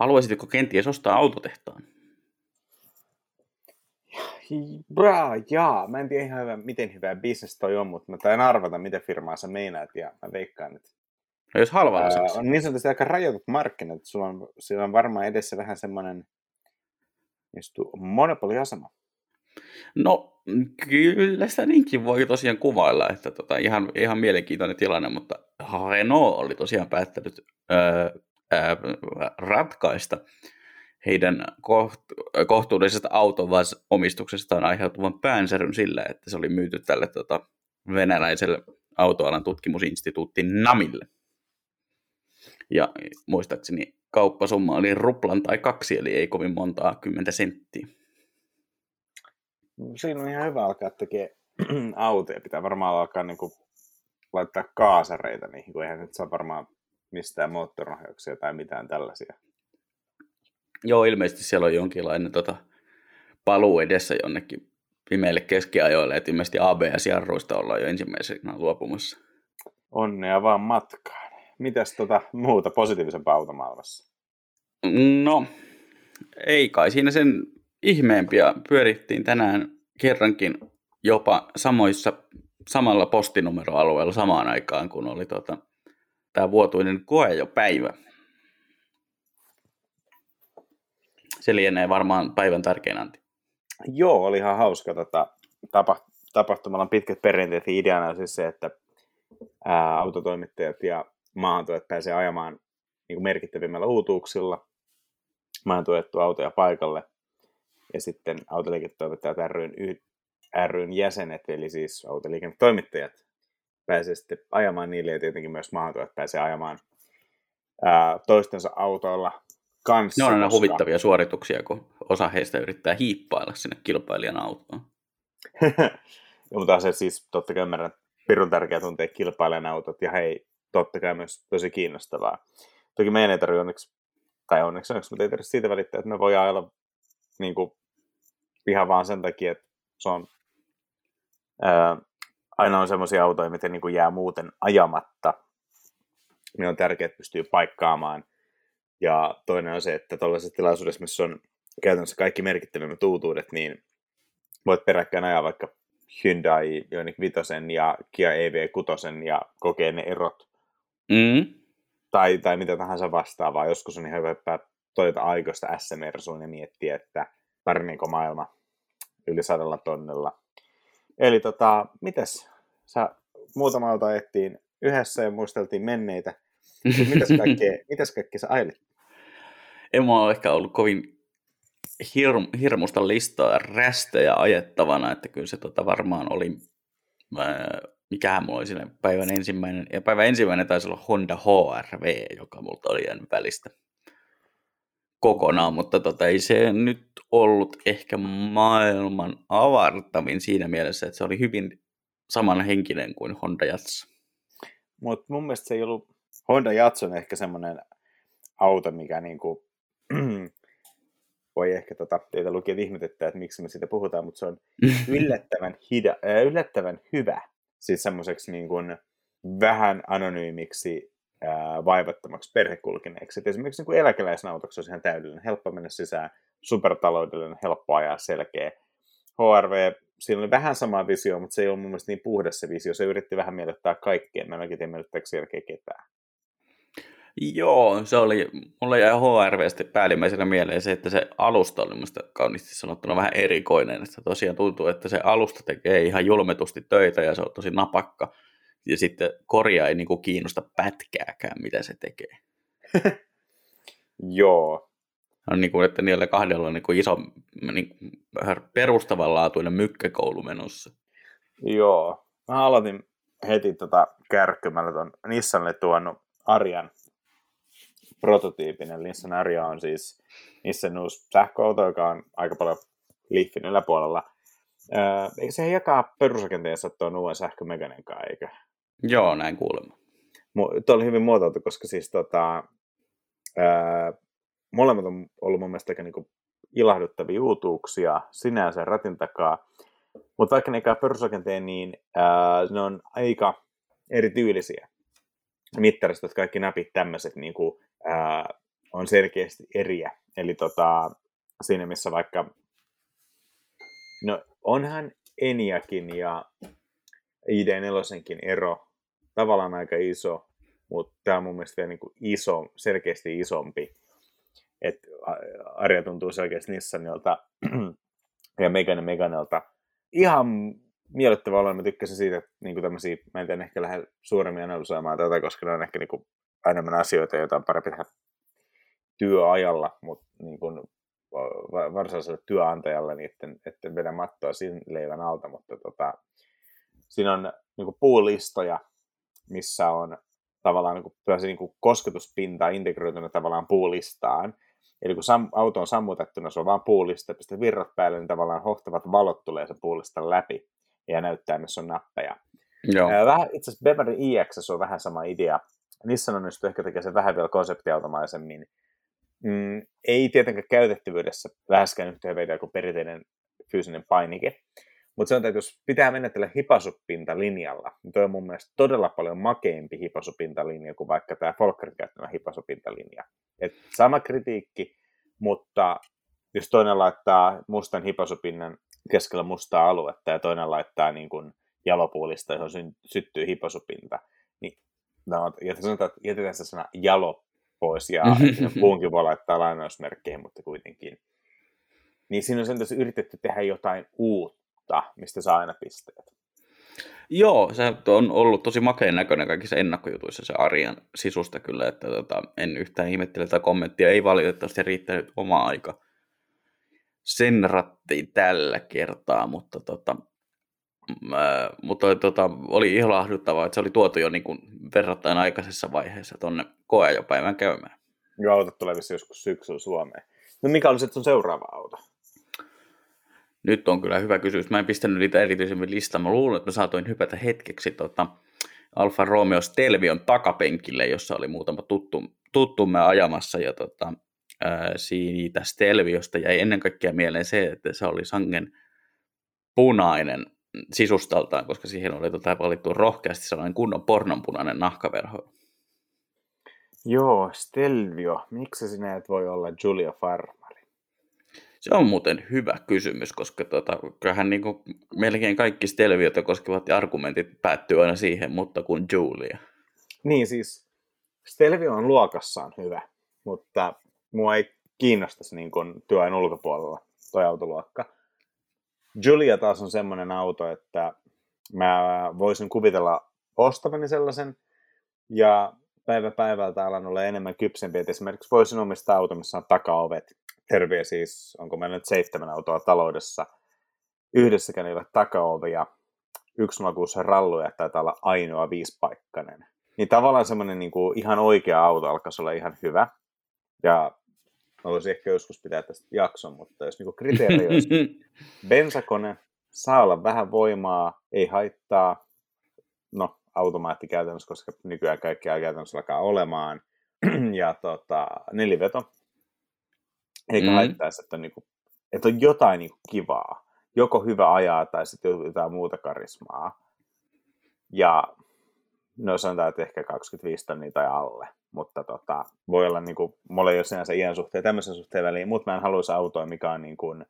Haluaisitko kenties ostaa autotehtaan? Bra, jaa. Mä en tiedä ihan hyvä, miten hyvä bisnes toi on, mutta mä tain arvata, miten firmaa sä meinaat, ja mä veikkaan, että No jos halvalla ää, on niin sanotusti aika rajoitut markkinat. Sulla on, sulla on varmaan edessä vähän semmoinen istu monopoliasema. No kyllä sitä niinkin voi tosiaan kuvailla, että tota, ihan, ihan mielenkiintoinen tilanne, mutta Renault oli tosiaan päättänyt öö, ratkaista heidän koht, kohtuullisesta autoomistuksestaan aiheutuvan päänsäryn sillä, että se oli myyty tälle tota, venäläiselle autoalan tutkimusinstituutti NAMille. Ja muistaakseni kauppasumma oli ruplan tai kaksi, eli ei kovin montaa kymmentä senttiä. Siinä on ihan hyvä alkaa tekemään autoja. Pitää varmaan alkaa niin kuin, laittaa kaasareita niihin, kun eihän nyt saa varmaan mistään moottorinohjauksia tai mitään tällaisia. Joo, ilmeisesti siellä on jonkinlainen tota, paluu edessä jonnekin pimeille keskiajoille, että ilmeisesti ABS-jarruista ollaan jo ensimmäisenä luopumassa. Onnea vaan matkaan. Mitäs tota muuta positiivisempaa automaailmassa? No, ei kai siinä sen ihmeempiä. Pyörittiin tänään kerrankin jopa samoissa, samalla postinumeroalueella samaan aikaan, kun oli tota, tämä vuotuinen koe jo päivä. Se lienee varmaan päivän tärkein anti. Joo, oli ihan hauska. Tota, tapa, tapahtumalla on pitkät perinteet. Ideana siis se, että ää, autotoimittajat ja maahantuojat pääsee ajamaan niin merkittävimmällä uutuuksilla maahantuettu autoja paikalle. Ja sitten autoliiketoimittajat ryn, ryn jäsenet, eli siis autoliiketoimittajat, pääsee sitten ajamaan niille ja tietenkin myös maahantuojat pääsee ajamaan ää, toistensa autoilla kanssa. Ne on aina huvittavia suorituksia, kun osa heistä yrittää hiippailla sinne kilpailijan autoon. Joo, mutta se siis totta kai ymmärrän, pirun tärkeää tuntea kilpailijan autot, ja hei, totta kai myös tosi kiinnostavaa. Toki meidän ei tarvitse onneksi, tai onneksi onneksi, mutta ei tarvitse siitä välittää, että me voi ajella niin kuin, ihan vaan sen takia, että se on ää, aina on semmoisia autoja, miten niin kuin jää muuten ajamatta. Niin on tärkeää, että pystyy paikkaamaan. Ja toinen on se, että tällaisessa tilaisuudessa, missä on käytännössä kaikki merkittävimmät uutuudet, niin voit peräkkäin ajaa vaikka Hyundai Ioniq 5 ja Kia EV6 ja kokee ne erot. Mm. Tai, tai mitä tahansa vastaavaa. Joskus on ihan hyvä Toyota aikoista S-Mersuun ja miettiä, että pärniikö maailma yli sadalla tonnella. Eli tota, mitäs? Sä muutama auto ajettiin yhdessä ja muisteltiin menneitä. Mitäs kaikkea, mitäs kaikkea sä ailit? En mä ole ehkä ollut kovin hir- hirmusta listaa rästejä ajettavana, että kyllä se tota varmaan oli, ää, mikähän mulla oli siinä päivän ensimmäinen, ja päivän ensimmäinen taisi olla Honda HRV, joka multa oli jäänyt välistä kokonaan, mutta tota, ei se nyt ollut ehkä maailman avartavin siinä mielessä, että se oli hyvin samanhenkinen kuin Honda Jazz. Mutta mun mielestä se ei ollut... Honda Jazz on ehkä semmoinen auto, mikä niinku... voi ehkä tota, teitä lukijat ihmetyttää, että miksi me siitä puhutaan, mutta se on yllättävän, hida, äh, yllättävän hyvä. Siis semmoiseksi niin kuin vähän anonyymiksi vaivattomaksi perhekulkineeksi. Et esimerkiksi niin kuin eläkeläisen autoksi olisi ihan täydellinen, helppo mennä sisään, supertaloudellinen, helppo ajaa, selkeä. HRV, siinä oli vähän sama visio, mutta se ei ollut mun mielestä niin puhdas se visio. Se yritti vähän miellyttää kaikkea. Mä en oikein tiedä miellyttääkö selkeä ketään. Joo, se oli, mulle jäi HRVstä päällimmäisenä mieleen se, että se alusta oli musta kauniisti sanottuna vähän erikoinen, että tosiaan tuntuu, että se alusta tekee ihan julmetusti töitä ja se on tosi napakka, ja sitten korjaa ei niinku kiinnosta pätkääkään, mitä se tekee. Joo. On niin kuin, että niillä kahdella on niin kuin iso niin perustavanlaatuinen mykkäkoulu menossa. Joo. Mä aloitin heti tota kärkkymällä ton Nissanille tuonut Arjan prototyypin. Eli Nissan Aria on siis Nissan uusi sähköauto, joka on aika paljon Leafin yläpuolella. Öö, se jakaa perusrakenteensa tuon uuden sähkömeganen kanssa, eikö? Joo, näin kuulemma. Tuo oli hyvin muotoiltu, koska siis tota, öö, molemmat on ollut mun mielestä aika niinku ilahduttavia uutuuksia sinänsä ratin takaa. Mutta vaikka ne perusrakenteen, niin ää, ne on aika erityylisiä. Mittaristot, kaikki napit tämmöiset niin kuin, ää, on selkeästi eriä. Eli tota, siinä missä vaikka, no onhan Eniakin ja ID4 ero tavallaan aika iso, mutta tämä on mun mielestä vielä niin kuin iso, selkeästi isompi. että Arja tuntuu selkeästi Nissanilta ja Megane Meganelta ihan miellyttävä olla. Mä tykkäsin siitä, että niin tämmöisiä, mä en tiedä, ehkä lähde suuremmin analysoimaan tätä, koska ne on ehkä niin kuin enemmän asioita, joita on parempi tehdä työajalla, mutta niin kuin varsinaiselle työnantajalle, niin etten, etten vedä mattoa siinä leivän alta, mutta tota, siinä on niin puulistoja, missä on tavallaan niin kuin, niin kuin kosketuspinta integroituna tavallaan puulistaan. Eli kun sam, auto on sammutettuna, se on vain puulista, pistät virrat päälle, niin tavallaan hohtavat valot tulee se puulista läpi ja näyttää, missä on nappeja. Joo. Vähän, itse asiassa Beverly iX on vähän sama idea. Nissan onnistuu ehkä tekemään sen vähän vielä konseptiautomaisemmin. Mm, ei tietenkään käytettävyydessä läheskään yhtä hyvä kuin perinteinen fyysinen painike, mutta sanotaan, että jos pitää menetellä hipasupintalinjalla, niin toi on mun mielestä todella paljon makeimpi hipasupintalinja kuin vaikka tämä Volkerin käyttämä hipasupintalinja. Et sama kritiikki, mutta jos toinen laittaa mustan hipasupinnan keskellä mustaa aluetta ja toinen laittaa niin kuin jalopuulista, johon syttyy hipasupinta, niin no, sanotaan, että jätetään se sana jalo pois ja puunkin voi laittaa lainausmerkkeihin, mutta kuitenkin. Niin siinä on sen yritetty tehdä jotain uutta, mistä saa aina pisteet. Joo, se on ollut tosi makeen näköinen kaikissa ennakkojutuissa se arjen sisusta kyllä, että tota, en yhtään ihmettele tätä kommenttia, ei valitettavasti riittänyt oma aika sen rattiin tällä kertaa, mutta, tota, mä, mutta tota, oli ilahduttavaa, että se oli tuotu jo niin kuin verrattain aikaisessa vaiheessa tuonne koeajopäivän käymään. Joo, autot tulee joskus syksyllä Suomeen. No mikä on sitten seuraava auto? Nyt on kyllä hyvä kysymys. Mä en pistänyt niitä erityisemmin listaa. Mä luulen, että mä saatoin hypätä hetkeksi tota Alfa Romeo Stelvion takapenkille, jossa oli muutama tuttu, tuttumme ajamassa. Ja tota, ää, siitä Stelviosta jäi ennen kaikkea mieleen se, että se oli sangen punainen sisustaltaan, koska siihen oli tota valittu rohkeasti sellainen kunnon pornonpunainen nahkaverho. Joo, Stelvio. Miksi sinä et voi olla Julia Farmari? Se on muuten hyvä kysymys, koska tota, kyllähän niin kuin melkein kaikki Stelviota koskevat argumentit päättyy aina siihen, mutta kun Julia. Niin siis, Stelvio on luokassaan hyvä, mutta mua ei kiinnostaisi niin kuin työn ulkopuolella toi autoluokka. Julia taas on semmoinen auto, että mä voisin kuvitella ostavani sellaisen, ja päivä päivältä alan olla enemmän kypsempi, että esimerkiksi voisin omistaa auto, missä on takaovet. Terveä siis, onko meillä nyt seitsemän autoa taloudessa. Yhdessäkään ei ole takaovia. 106 ralluja taitaa olla ainoa viisipaikkainen. Niin tavallaan semmoinen niin kuin ihan oikea auto alkaisi olla ihan hyvä. Ja mä voisin ehkä joskus pitää tästä jakson, mutta jos niin kriteeri olisi bensakone, saa olla vähän voimaa, ei haittaa, no automaatti käytännössä, koska nykyään kaikki käytännössä alkaa olemaan, ja tota, neliveto, eikä mm. haittaisi, että on, niin kuin, että on jotain niin kuin kivaa, joko hyvä ajaa tai sitten jotain muuta karismaa. Ja no sanotaan, että ehkä 25 tonnia tai alle, mutta tota, voi olla, niin kuin, mulla ei ole sinänsä iän suhteen tämmöisen suhteen väliin, mutta mä en haluaisi autoa, mikä on niin kuin,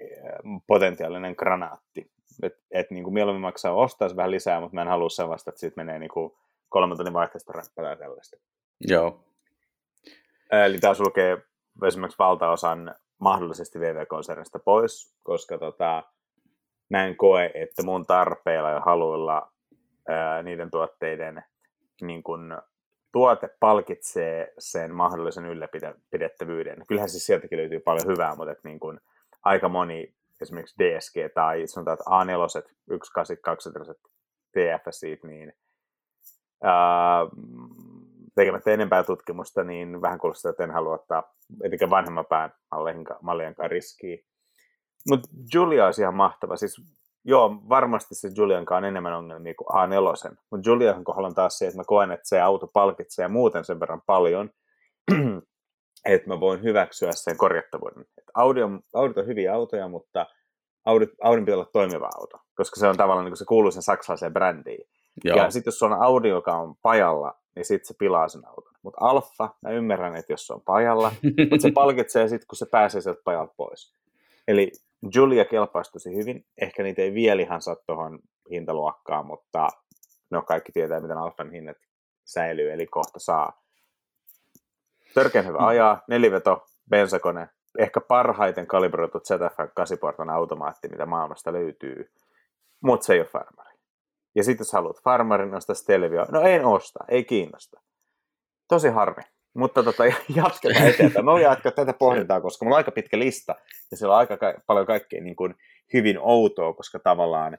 eh, potentiaalinen granaatti. Et, et niin kuin mieluummin maksaa ostaa vähän lisää, mutta mä en halua sellaista, että siitä menee niin kuin kolmen tonnin vaihteesta räppälää tai tällaista. Joo. Eli tämä sulkee esimerkiksi valtaosan mahdollisesti VV-konsernista pois, koska tota, mä en koe, että mun tarpeilla ja haluilla ää, niiden tuotteiden niin kun, tuote palkitsee sen mahdollisen ylläpidettävyyden. Kyllähän siis sieltäkin löytyy paljon hyvää, mutta että niin kun, aika moni esimerkiksi DSG tai sanotaan, että A4, 182 TFSit, niin ää, tekemättä enempää tutkimusta, niin vähän kuulostaa, että en halua ottaa etenkin vanhemman pään mallienkaan riskiä. Mutta Julia olisi ihan mahtava. Siis, joo, varmasti se Juliankaan on enemmän ongelmia kuin A4. Mutta Julian kohdalla on taas se, että mä koen, että se auto palkitsee muuten sen verran paljon, että mä voin hyväksyä sen korjattavuuden. Et Audi, on, Audi on hyviä autoja, mutta Audi, Audin pitää olla toimiva auto, koska se on tavallaan niin se kuuluu sen saksalaiseen brändiin. Joo. Ja sitten jos on Audi, joka on pajalla, niin sitten se pilaa sen auton. Mutta alfa, mä ymmärrän, että jos se on pajalla, mutta se palkitsee sitten, kun se pääsee sieltä pajalta pois. Eli Julia kelpaisi tosi hyvin. Ehkä niitä ei vielä ihan saa tuohon hintaluokkaan, mutta no kaikki tietää, miten alfan hinnat säilyy, eli kohta saa. Törkeän hyvä ajaa, neliveto, bensakone, ehkä parhaiten kalibroitu ZF 8-portan automaatti, mitä maailmasta löytyy, mutta se ei ole farmari. Ja sitten jos haluat farmarin, osta Stelvio. No en osta, ei kiinnosta. Tosi harmi. Mutta tota, jatketaan eteenpäin. Me jatkaa tätä pohdintaa, koska mulla on aika pitkä lista ja siellä on aika ka- paljon kaikkea niin kuin hyvin outoa, koska tavallaan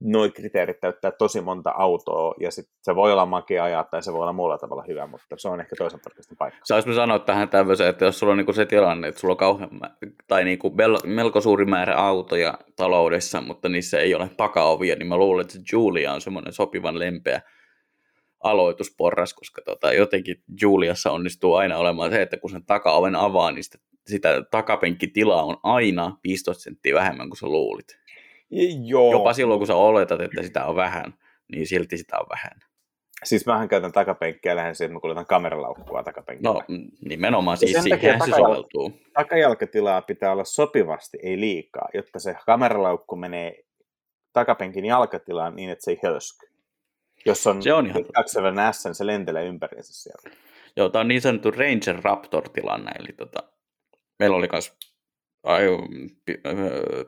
noin kriteerit täyttää tosi monta autoa, ja sit se voi olla makea ajaa, tai se voi olla muulla tavalla hyvä, mutta se on ehkä toisen podcastin paikka. Saanko sanoa tähän tämmöiseen, että jos sulla on niinku se tilanne, että sulla on kauhean, tai niinku melko suuri määrä autoja taloudessa, mutta niissä ei ole takaovia, niin mä luulen, että Julia on semmoinen sopivan lempeä aloitusporras, koska tota, jotenkin Juliassa onnistuu aina olemaan se, että kun sen takaoven avaa, niin sitä, sitä takapenkkitilaa on aina 15 senttiä vähemmän kuin sä luulit. Joo. Jopa silloin, kun sä oletat, että sitä on vähän, niin silti sitä on vähän. Siis mähän käytän takapenkkiä lähes että mä kuljetan kameralaukkua takapenkkiä. No nimenomaan siis siihen se soveltuu. Takajalkatilaa pitää olla sopivasti, ei liikaa, jotta se kameralaukku menee takapenkin jalkatilaan niin, että se ei hölsky. Jos on, se on ihan S, niin se lentelee ympäriinsä siellä. Joo, tämä on niin sanottu Ranger Raptor-tilanne, eli tota, meillä oli myös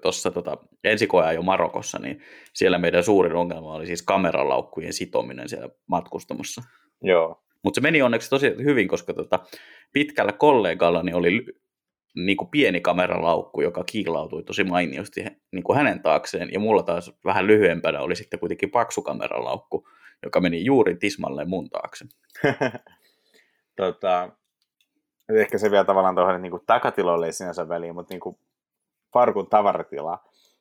tuossa tota, ensikoea jo Marokossa, niin siellä meidän suurin ongelma oli siis kameralaukkujen sitominen siellä matkustamossa. Joo. Mutta se meni onneksi tosi hyvin, koska tota, pitkällä kollegallani oli niin kuin pieni kameralaukku, joka kiilautui tosi mainiosti niin kuin hänen taakseen, ja mulla taas vähän lyhyempänä oli sitten kuitenkin paksu kameralaukku, joka meni juuri tismalleen mun taakse. tota, ehkä se vielä tavallaan tuohon, niin takatiloille ei sinänsä väliin, mutta niin kuin farkun tavaratila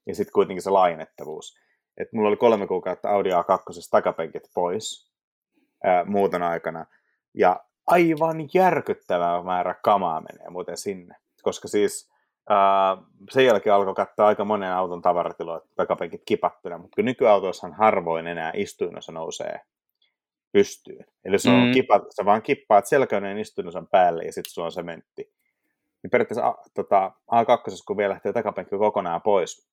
ja sitten kuitenkin se lainettavuus. Et mulla oli kolme kuukautta Audi A2 takapenkit pois ää, muuten aikana, ja aivan järkyttävä määrä kamaa menee muuten sinne, koska siis ää, sen jälkeen alkoi katsoa aika monen auton tavaratiloja takapenkit kipattuna, mutta nykyautoissahan harvoin enää istuinossa nousee pystyyn. Eli se on mm. kipa, sä vaan kippaat selkäinen istuinosan päälle ja sitten sulla on sementti. Niin periaatteessa a, tota, A2, kun vielä lähtee takapenkki kokonaan pois,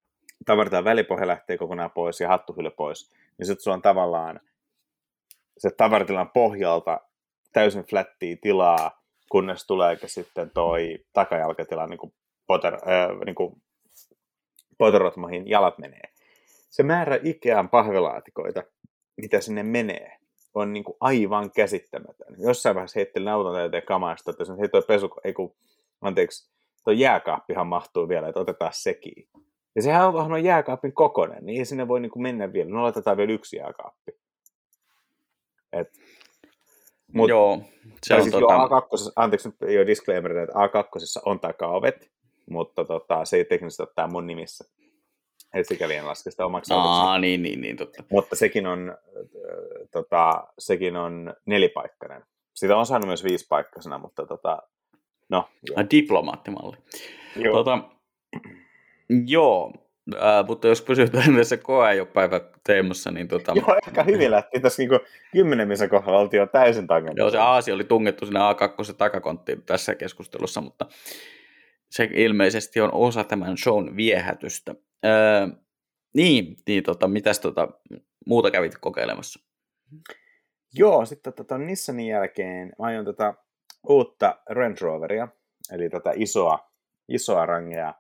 tavaritaan välipohja lähtee kokonaan pois ja hattuhylle pois, niin sitten sulla on tavallaan se tavaratilan pohjalta täysin flättiä tilaa, kunnes tuleekin sitten toi takajalkatila niin kuin poter, äh, niin kuin poterot, mihin jalat menee. Se määrä Ikean pahvilaatikoita, mitä sinne menee, on niin kuin aivan käsittämätön. Jossain vaiheessa heittelin auton täyteen kamaista, että hei toi pesu, ei kun, anteeksi, toi jääkaappihan mahtuu vielä, että otetaan sekin. Ja sehän on, on jääkaapin kokonen, niin ei sinne voi niin kuin mennä vielä. No otetaan vielä yksi jääkaappi. Et, mut, Joo, se on siis tota... jo A2, anteeksi nyt jo disclaimer, että A2 on takaovet, mutta tota, se ei teknisesti ole tämä mun nimissä. Et sikäli en laske sitä omaksi Aa, niin, niin, niin, totta. Mutta sekin on, äh, tota, sekin on nelipaikkainen. Sitä on saanut myös viisipaikkaisena, mutta tota, no. Joo. Diplomaattimalli. Joo. Tota, joo, äh, mutta jos pysytään tässä koeajopäivä teemassa, niin tota... Joo, ehkä hyvin lähti. Tässä niin kymmenen missä kohdalla oltiin jo täysin tangentilla. Joo, se Aasi oli tungettu sinne A2 takakonttiin tässä keskustelussa, mutta se ilmeisesti on osa tämän shown viehätystä. Öö, niin, niin tota, mitäs tota, muuta kävit kokeilemassa? Joo, sitten tota, Nissanin jälkeen mä aion tätä uutta Range Roveria, eli tätä isoa, isoa rangea.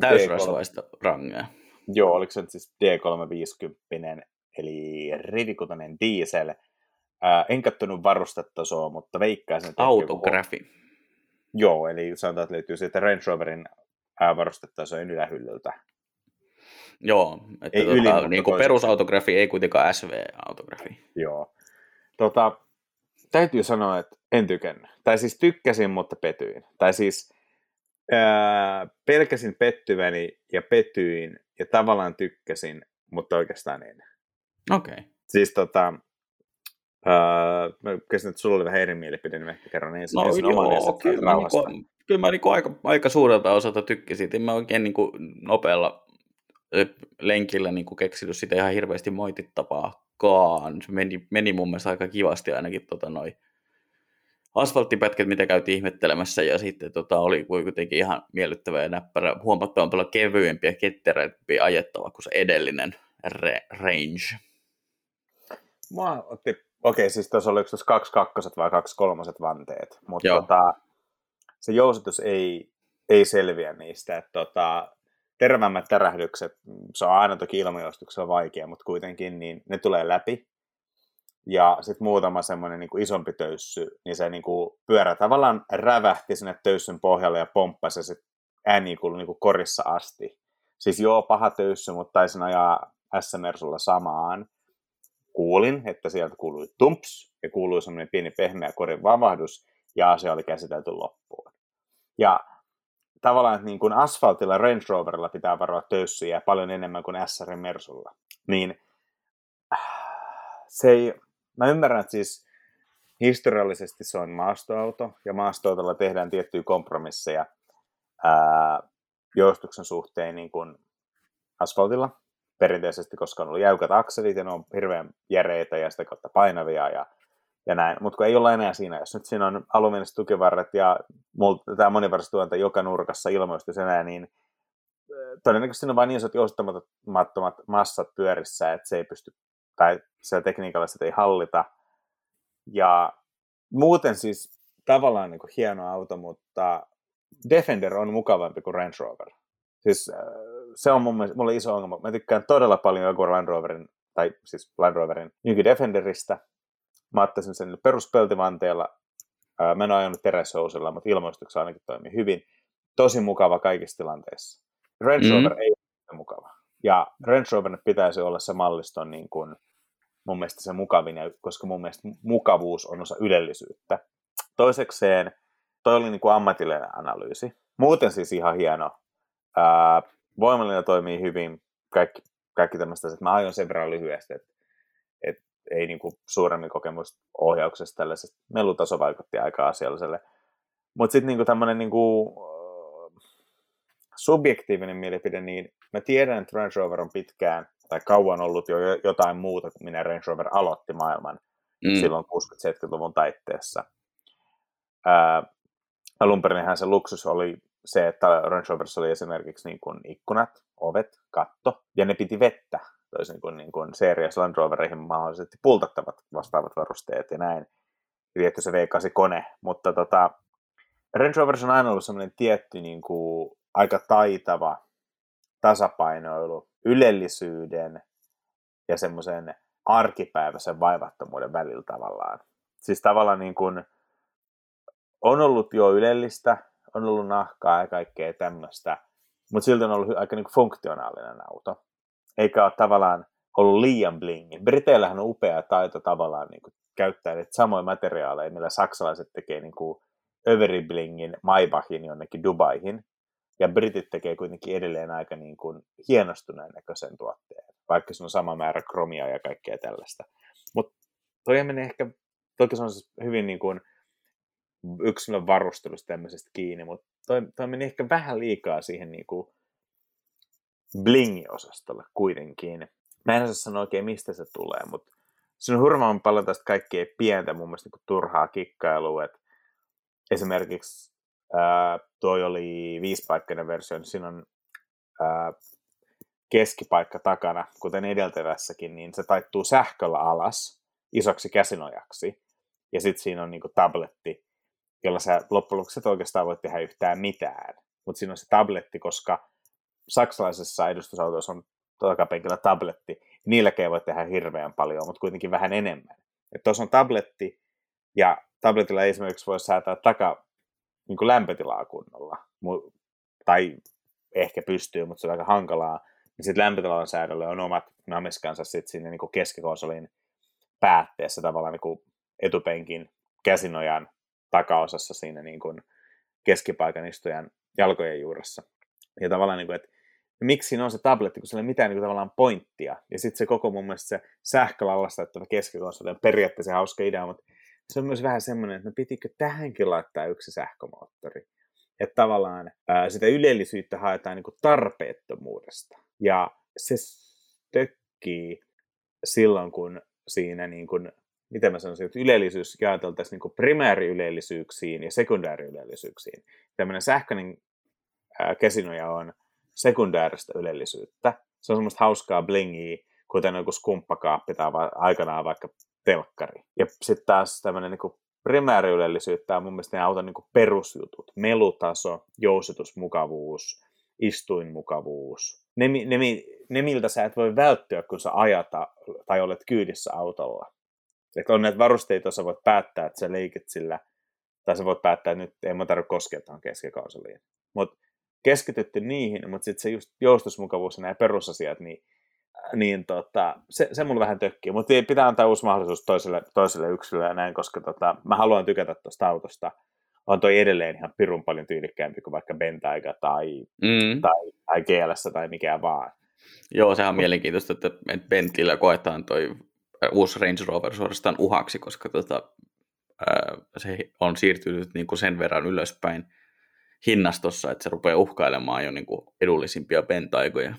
Täysrasvaista rangea. Joo, oliko se nyt siis D350, eli rivikutainen diesel. Äh, en kattonut varustetasoa, mutta veikkaisin, että... Autografi. Joku... Joo, eli sanotaan, että löytyy siitä Range Roverin varustetasojen ylähyllyltä. Joo, että ei tota, yli, niin kuin perusautografi ei kuitenkaan SV-autografi. Joo. Tota, täytyy sanoa, että en tykännyt. Tai siis tykkäsin, mutta petyin. Tai siis ää, pelkäsin pettyväni ja petyin ja tavallaan tykkäsin, mutta oikeastaan en. Okei. Okay. Siis tota, mä käsin, että sulla oli vähän eri mielipide, niin ehkä kerron ensin, no, ensin joo, oman kyllä, mä, niin kyllä mä niin aika, aika suurelta osalta tykkäsin. En mä oikein niin kuin nopealla lenkillä niin kuin keksinyt sitä ihan hirveästi moitittavaa ollutkaan. Se meni, meni mun mielestä aika kivasti ainakin tota, noi asfalttipätkät, mitä käytiin ihmettelemässä, ja sitten tota, oli kuitenkin ihan miellyttävä ja näppärä, huomattavan paljon kevyempi ja ketterämpi ajettava kuin se edellinen re- range. Mua otti, okei, okay, siis tuossa oli yksi kaksi kakkoset vai kaksi kolmoset vanteet, mutta tota, se jousitus ei, ei selviä niistä, että tota, tervämmät tärähdykset, se on aina toki ilmajoustuksella vaikea, mutta kuitenkin niin ne tulee läpi, ja sitten muutama semmoinen niin isompi töyssy, niin se niin kuin pyörä tavallaan rävähti sinne töyssyn pohjalle ja pomppasi ja sitten ääni kuului niin kuin korissa asti. Siis joo, paha töyssy, mutta taisin ajaa SMR-sulla samaan. Kuulin, että sieltä kuului tumps ja kuului semmoinen pieni pehmeä korin vavahdus ja asia oli käsitelty loppuun. Ja tavallaan, että niin kuin asfaltilla Range Roverilla pitää varoa töyssyjä paljon enemmän kuin SR Mersulla, niin se ei, mä ymmärrän, että siis historiallisesti se on maastoauto, ja maastoautolla tehdään tiettyjä kompromisseja ää, joustuksen suhteen niin kuin asfaltilla, perinteisesti, koska on ollut jäykät akselit, ja ne on hirveän järeitä ja sitä kautta painavia, ja, ja näin. Mutta kun ei olla enää siinä, jos nyt siinä on alumiiniset tukivarret ja tämä monivarstuonta joka nurkassa ilmoistus enää, niin todennäköisesti on vain niin isot joustamattomat massat pyörissä, että se ei pysty tai se tekniikalla sitä ei hallita. Ja muuten siis tavallaan niin kuin hieno auto, mutta Defender on mukavampi kuin Range Rover. Siis äh, se on mun mielestä, mulle iso ongelma. Mä tykkään todella paljon joku Land Roverin, tai siis Land Roverin New Defenderistä. Mä ottaisin sen peruspeltivanteella. Äh, mä en ole ajanut teräshousilla, mutta ilmoistuksessa ainakin toimii hyvin. Tosi mukava kaikissa tilanteissa. Range mm. Rover mm. ei ole mukava. Ja Range Rover pitäisi olla se malliston niin kuin, mun mielestä se mukavin, koska mun mielestä mukavuus on osa ylellisyyttä. Toisekseen, toi oli niin kuin ammatillinen analyysi. Muuten siis ihan hieno. Ää, voimallinen toimii hyvin, kaikki, kaikki tämmöistä, että mä aion sen verran lyhyesti, että, että ei niin kuin suuremmin kokemusta ohjauksesta tällaisesta. Melutaso vaikutti aika asialliselle. Mutta sitten niin tämmöinen niin subjektiivinen mielipide, niin mä tiedän, että Range Rover on pitkään tai kauan ollut jo jotain muuta kuin minä Range Rover aloitti maailman mm. silloin 60-70-luvun taitteessa. Ää, alun perinhän se luksus oli se, että Range Roverissa oli esimerkiksi niin kuin ikkunat, ovet, katto, ja ne piti vettä, toisin kuin, niin kuin Series Land Rovereihin mahdollisesti pultattavat vastaavat varusteet ja näin. Tietty se V8-kone, mutta tota, Range Rover on aina ollut sellainen tietty niin kuin, aika taitava tasapainoilu ylellisyyden ja semmoisen arkipäiväisen vaivattomuuden välillä tavallaan. Siis tavallaan niin kuin on ollut jo ylellistä, on ollut nahkaa ja kaikkea tämmöistä, mutta silti on ollut aika niin kuin funktionaalinen auto. Eikä ole tavallaan ollut liian blingi. Briteillähän on upea taito tavallaan niin kuin käyttää niitä samoja materiaaleja, millä saksalaiset tekee niin kuin Överiblingin Maybachin jonnekin Dubaihin, ja britit tekee kuitenkin edelleen aika niin kuin hienostuneen näköisen tuotteen, vaikka se on sama määrä kromia ja kaikkea tällaista. Mutta toi menee ehkä, toki se on siis hyvin niin kuin yksilön varustelusta tämmöisestä kiinni, mutta toi, toi meni ehkä vähän liikaa siihen niin kuin blingi-osastolle kuitenkin. Mä en osaa sanoa oikein, mistä se tulee, mutta se on hurmaan paljon tästä kaikkea pientä mun mielestä niin turhaa kikkailua, että esimerkiksi Toi oli viisipaikkainen versio, niin siinä on ää, keskipaikka takana, kuten edeltävässäkin, niin se taittuu sähköllä alas isoksi käsinojaksi. Ja sitten siinä on niinku tabletti, jolla sä loppujen lopuksi et oikeastaan voi tehdä yhtään mitään. Mutta siinä on se tabletti, koska saksalaisessa edustusautoissa on takapenkillä tabletti. Niilläkin voi tehdä hirveän paljon, mutta kuitenkin vähän enemmän. Tuossa on tabletti, ja tabletilla esimerkiksi voi säätää taka, niin kuin lämpötilaa kunnolla. Tai ehkä pystyy, mutta se on aika hankalaa. Ja sitten lämpötilan säädölle on omat namiskansa sitten sinne niin keskikonsolin päätteessä tavallaan niin kuin etupenkin käsinojan takaosassa siinä niin kuin keskipaikan istujan jalkojen juuressa. Ja tavallaan, niin kuin, että miksi siinä on se tabletti, kun sillä ei mitään niin kuin, tavallaan pointtia. Ja sitten se koko mun mielestä se sähkölallasta, että keskikonsoli on periaatteessa hauska idea, mutta se on myös vähän semmoinen, että no pitikö tähänkin laittaa yksi sähkömoottori. Että tavallaan ää, sitä ylellisyyttä haetaan niin tarpeettomuudesta. Ja se tökkii silloin, kun siinä niin kuin, miten mä sanoisin, että ylellisyys jaoteltaisiin niin primääriylellisyyksiin ja sekundääriylellisyyksiin. Tämmöinen sähköinen ää, kesinoja on sekundääristä ylellisyyttä. Se on semmoista hauskaa blingiä, kuten joku skumppakaappi tai va- aikanaan vaikka telkkari. Ja sitten taas tämmöinen niin primääriylellisyyttä on mun mielestä ne auton niin perusjutut. Melutaso, jousitusmukavuus, istuinmukavuus. Ne, ne, ne, miltä sä et voi välttyä, kun sä ajata tai olet kyydissä autolla. Että on näitä varusteita, joissa voit päättää, että sä leikit sillä, tai sä voit päättää, että nyt ei mun tarvitse koskea tuohon keskikonsoliin. Mutta keskitytty niihin, mutta sitten se just joustusmukavuus ja nämä perusasiat, niin, niin tota, se, se mulle vähän tökkii. Mutta pitää antaa uusi mahdollisuus toiselle, toiselle yksilölle ja näin, koska tota, mä haluan tykätä tuosta autosta. On toi edelleen ihan pirun paljon tyylikkäämpi kuin vaikka Bentayga tai, mm. tai, tai GLS tai mikään vaan. Joo, sehän on mielenkiintoista, että Bentleyllä koetaan toi uusi Range Rover suorastaan uhaksi, koska tota, ää, se on siirtynyt niin kuin sen verran ylöspäin hinnastossa, että se rupeaa uhkailemaan jo niin kuin edullisimpia pentaikoja.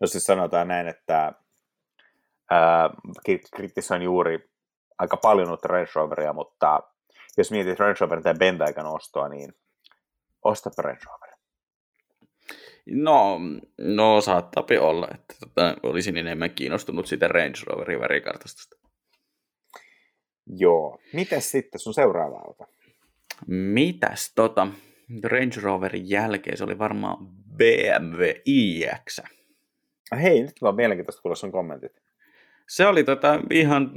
No siis sanotaan näin, että ää, kritisoin juuri aika paljon uutta Range Roveria, mutta jos mietit Range Roverin tai Bentaikan ostoa, niin ostapa Range Rover. No, no saattaapi olla, että tota, olisin enemmän kiinnostunut siitä Range Roverin värikartastosta. Joo. Mitäs sitten sun seuraava auto? Mitäs tota, Range Roverin jälkeen se oli varmaan BMW iX. Hei, nyt vaan mielenkiintoista kuulla sun kommentit. Se oli tota ihan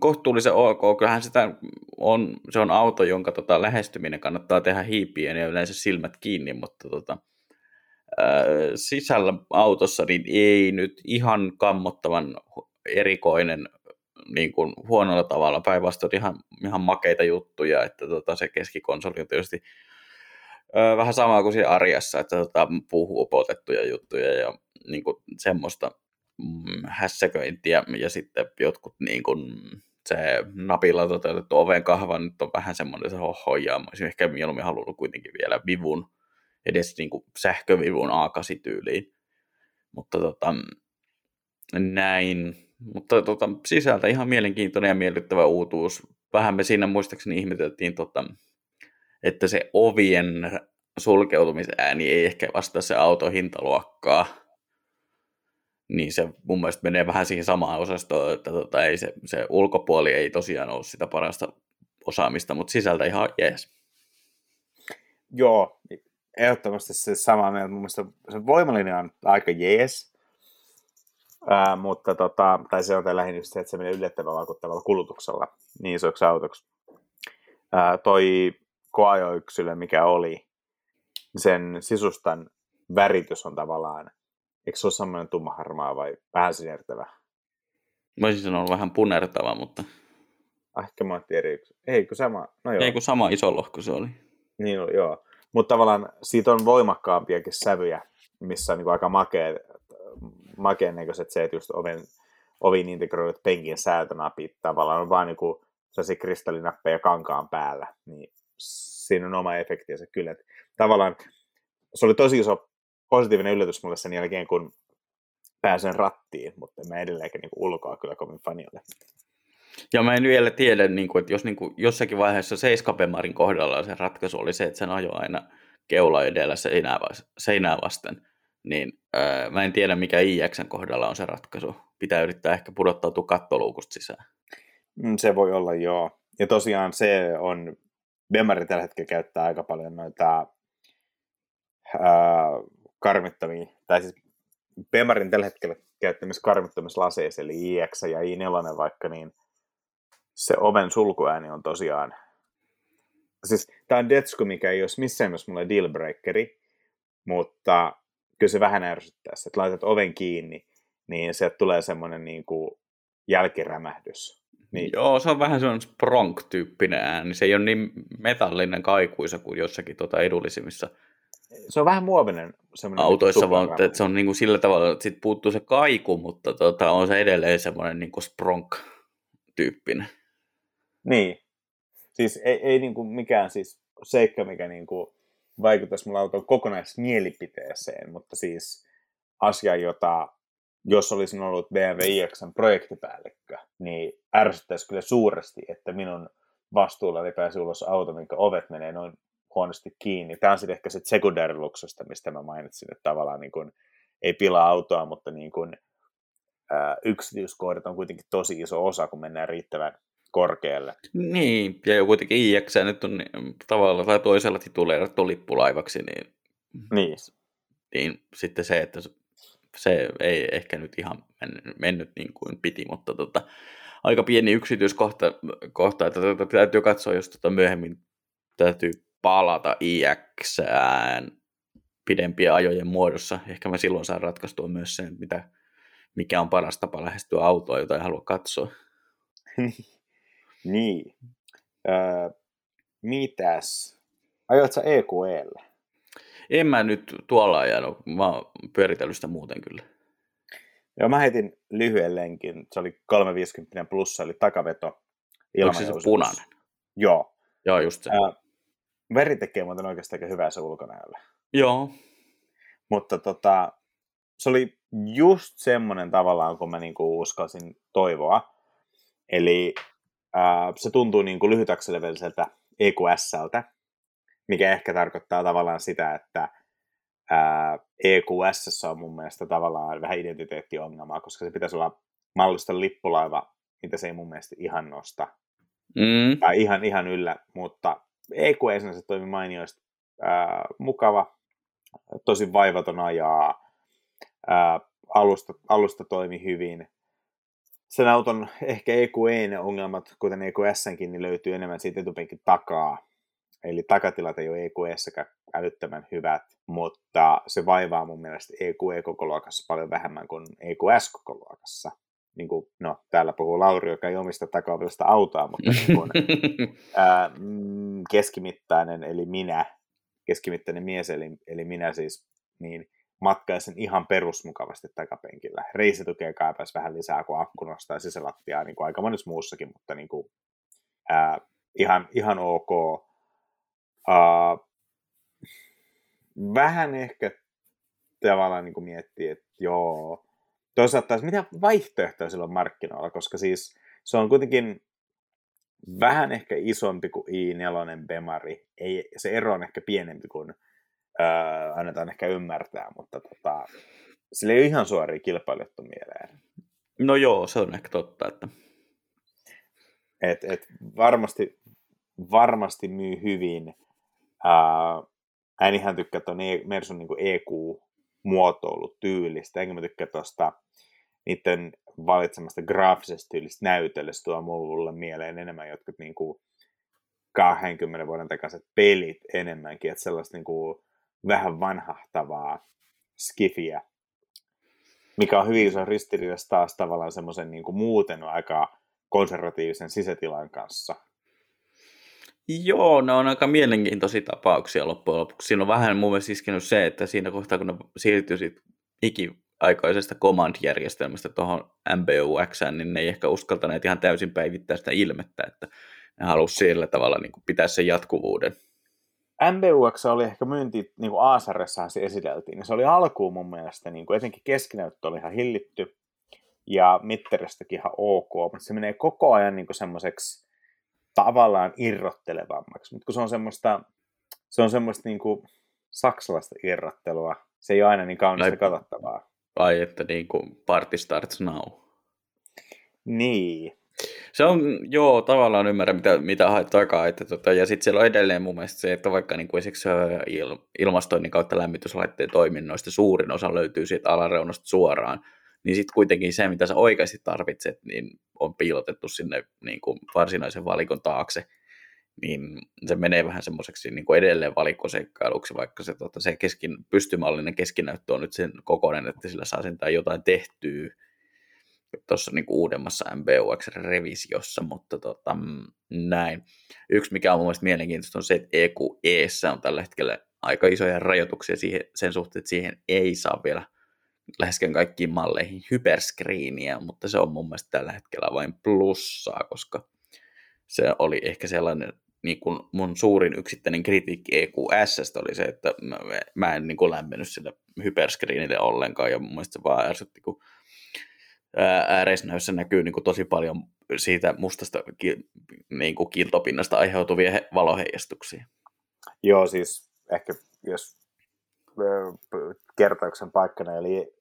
kohtuullisen ok. Kyllähän sitä on, se on auto, jonka tota lähestyminen kannattaa tehdä hiipien ja yleensä silmät kiinni, mutta tota, sisällä autossa niin ei nyt ihan kammottavan erikoinen niin kuin huonolla tavalla. Päinvastoin ihan, ihan makeita juttuja, että tota, se keskikonsoli on tietysti vähän sama kuin siinä arjessa, että tota, puhuu upotettuja juttuja ja niin kuin, semmoista mm, hässäköintiä ja sitten jotkut niin kuin, se napilla toteutettu oven kahva nyt on vähän semmoinen se hohojaa. Mä olisin ehkä mieluummin halunnut kuitenkin vielä vivun edes niin kuin sähkövivun A8-tyyliin. Mutta tota, näin. Mutta tota, sisältä ihan mielenkiintoinen ja miellyttävä uutuus. Vähän me siinä muistaakseni ihmeteltiin, tota, että se ovien sulkeutumisääni ei ehkä vastaa se auton hintaluokkaa. Niin se mun mielestä menee vähän siihen samaan osastoon, että tota, ei se, se ulkopuoli ei tosiaan ole sitä parasta osaamista, mutta sisältä ihan jees. Joo, ehdottomasti se sama mieltä. Mun mielestä se voimallinen on aika jees, Ää, mutta tota, tai se on lähinnä se, että se menee yllättävän vaikuttavalla kulutuksella niin isoksi autoksi. Ää, toi koajoyksilö, mikä oli, sen sisustan väritys on tavallaan, eikö se ole semmoinen tummaharmaa vai vähän sinertävä? Mä olisin sanonut vähän punertava, mutta... Ah, ehkä mä eri Ei, kun sama, no joo. Ei, kun sama iso lohko se oli. Niin, joo. Mutta tavallaan siitä on voimakkaampiakin sävyjä, missä on niin aika makea, makeen näköiset se, että just oven, oviin integroidut penkin säätönapit tavallaan on vaan niin kuin sellaisia kristallinappeja kankaan päällä, niin siinä on oma efektinsä kyllä. Että tavallaan se oli tosi iso positiivinen yllätys mulle sen jälkeen, kun pääsen rattiin, mutta mä edelleenkin niin ulkoa kyllä kovin fani ole. Ja mä en vielä tiedä, niin kuin, että jos niin kuin, jossakin vaiheessa Seiskapemarin kohdalla se ratkaisu oli se, että sen ajoi aina keula edellä seinää, seinää vasten, niin ää, mä en tiedä, mikä IXn kohdalla on se ratkaisu. Pitää yrittää ehkä pudottautua kattoluukusta sisään. Mm, se voi olla, joo. Ja tosiaan se on, Bemari tällä hetkellä käyttää aika paljon noita ää, karmittomia, tai siis Bemarin tällä hetkellä käyttämissä karmittomissa laseissa, eli IX ja I4 vaikka, niin se oven sulkuääni on tosiaan... Siis tämä on Detsku, mikä ei olisi missään myös mulle dealbreakeri, mutta kyllä se vähän ärsyttää. Että laitat oven kiinni, niin se tulee semmoinen niin kuin jälkirämähdys. Niin. Joo, se on vähän semmoinen spronk-tyyppinen ääni. Se ei ole niin metallinen kaikuisa kuin jossakin tuota edullisimmissa se on vähän muovinen autoissa, vaan että se on niin kuin sillä tavalla, että sit puuttuu se kaiku, mutta tota, on se edelleen semmoinen niin kuin spronk-tyyppinen. Niin. Siis ei, ei niin kuin mikään siis seikka, mikä niin kuin vaikuttaisi mulla auton kokonaismielipiteeseen, mutta siis asia, jota jos olisin ollut BMW iX projektipäällikkö, niin ärsyttäisi kyllä suuresti, että minun vastuullani pääsi ulos auto, minkä ovet menee noin huonosti kiinni. Tämä on sitten ehkä se sekundääriluksusta, mistä mä mainitsin, että tavallaan niin kuin, ei pilaa autoa, mutta niin kuin, ää, yksityiskohdat on kuitenkin tosi iso osa, kun mennään riittävän korkealle. Niin, ja kuitenkin IX nyt on niin, tavalla tai toisella tituleerattu lippulaivaksi, niin, niin. niin sitten se, että se ei ehkä nyt ihan mennyt niin kuin piti, mutta tota, aika pieni yksityiskohta, kohta, että tota, täytyy katsoa, jos tota myöhemmin täytyy palata IXään pidempien ajojen muodossa. Ehkä mä silloin saan ratkaistua myös sen, mitä, mikä on paras tapa lähestyä autoa, jota ei halua katsoa. niin. Öö, mitäs? Ajoit sä EQElle? En mä nyt tuolla ajanut, mä oon pyöritellyt sitä muuten kyllä. Joo, mä heitin lyhyen lenkin. Se oli 350 plussa, eli takaveto. Onko se se punainen? Joo. Joo, just se. Ää, veri tekee muuten oikeastaan aika hyvää se ulkonäöllä. Joo. Mutta tota, se oli just semmoinen tavallaan, kun mä niinku uskalsin toivoa. Eli ää, se tuntuu niinku lyhytakselevelliseltä EQSltä, mikä ehkä tarkoittaa tavallaan sitä, että ää, EQS on mun mielestä tavallaan vähän identiteettiongelmaa, koska se pitäisi olla mallista lippulaiva, mitä se ei mun mielestä ihan nosta. Mm. Tai ihan, ihan yllä, mutta EQS se toimi mainioista. Ää, mukava, tosi vaivaton ajaa, ää, alusta, alusta toimi hyvin. Sen auton ehkä EQEn ongelmat, kuten EQSnkin, niin löytyy enemmän siitä etupenkin takaa. Eli takatilat ei ole EQS älyttömän hyvät, mutta se vaivaa mun mielestä EQE koko luokassa paljon vähemmän kuin EQS koko luokassa. Niin kuin, no, täällä puhuu Lauri, joka ei omista takaovellista autoa, mutta niin kuin, ää, mm, keskimittainen, eli minä, keskimittainen mies, eli, eli minä siis, niin matkaisen ihan perusmukavasti takapenkillä. Reisitukea kaipaisi vähän lisää, kun akku nostaa sisälattiaa, niin kuin aika monessa muussakin, mutta niin kuin, ää, ihan, ihan ok. Uh, vähän ehkä tavallaan niin kuin miettii, että joo, toisaalta taas mitä vaihtoehtoja sillä on markkinoilla, koska siis se on kuitenkin vähän ehkä isompi kuin i4 Bemari. Ei, se ero on ehkä pienempi kuin öö, annetaan ehkä ymmärtää, mutta tota, sillä ei ole ihan suoria kilpailijat mieleen. No joo, se on ehkä totta. Että... Et, et varmasti, varmasti myy hyvin En ihan tykkää tuon e- Mersun niin EQ-muotoilutyylistä, enkä mä tykkää tuosta niiden valitsemasta graafisesta tyylistä näytölle, se tuo mulle mieleen enemmän jotkut niin kuin 20 vuoden takaiset pelit enemmänkin, että sellaista niin kuin vähän vanhahtavaa skifiä, mikä on hyvin iso ristiriidassa taas tavallaan semmoisen niin muuten aika konservatiivisen sisätilan kanssa. Joo, ne on aika mielenkiintoisia tapauksia loppujen lopuksi. Siinä on vähän mun mielestä iskenyt se, että siinä kohtaa kun ne siirtyy ikiaikaisesta command-järjestelmästä tuohon MBUX, niin ne ei ehkä uskaltaneet ihan täysin päivittää sitä ilmettä, että ne halusivat sillä tavalla niin kuin pitää sen jatkuvuuden. MBUX oli ehkä myynti, niin kuin Aasaressahan se esiteltiin, niin se oli alkuun mun mielestä, niin kuin etenkin keskinäyttö oli ihan hillitty, ja Mitteristäkin ihan ok, mutta se menee koko ajan niin semmoiseksi tavallaan irrottelevammaksi, mutta kun se on semmoista, se on semmoista niin kuin saksalaista irrottelua, se ei ole aina niin kaunista katsottavaa. Vai että niin kuin party starts now. Niin. Se on, joo, tavallaan ymmärrän, mitä, mitä haet takaa. Että tota, ja sitten siellä on edelleen mun mielestä se, että vaikka niin kuin esimerkiksi il, ilmastoinnin kautta lämmityslaitteen toiminnoista suurin osa löytyy siitä alareunasta suoraan, niin sitten kuitenkin se, mitä sä oikeasti tarvitset, niin on piilotettu sinne niin kuin varsinaisen valikon taakse, niin se menee vähän semmoiseksi niin kuin edelleen valikkoseikkailuksi, vaikka se, tota, se keskin, pystymallinen keskinäyttö on nyt sen kokoinen, että sillä saa sentään jotain tehtyä tuossa niin uudemmassa MBUX-revisiossa, mutta tota, mm, näin. Yksi, mikä on mun mielestä mielenkiintoista, on se, että EQEssä on tällä hetkellä aika isoja rajoituksia siihen, sen suhteen, että siihen ei saa vielä – läheskään kaikkiin malleihin hyperskriiniä, mutta se on mun mielestä tällä hetkellä vain plussaa, koska se oli ehkä sellainen niin kuin mun suurin yksittäinen kritiikki EQS oli se, että mä, en niin kuin lämmennyt sille hyperskriinille ollenkaan, ja mun mielestä se vaan ärsytti, kun ääreisnäyssä näkyy niin kuin tosi paljon siitä mustasta niin kuin kiltopinnasta aiheutuvia valoheijastuksia. Joo, siis ehkä jos kertauksen paikkana, eli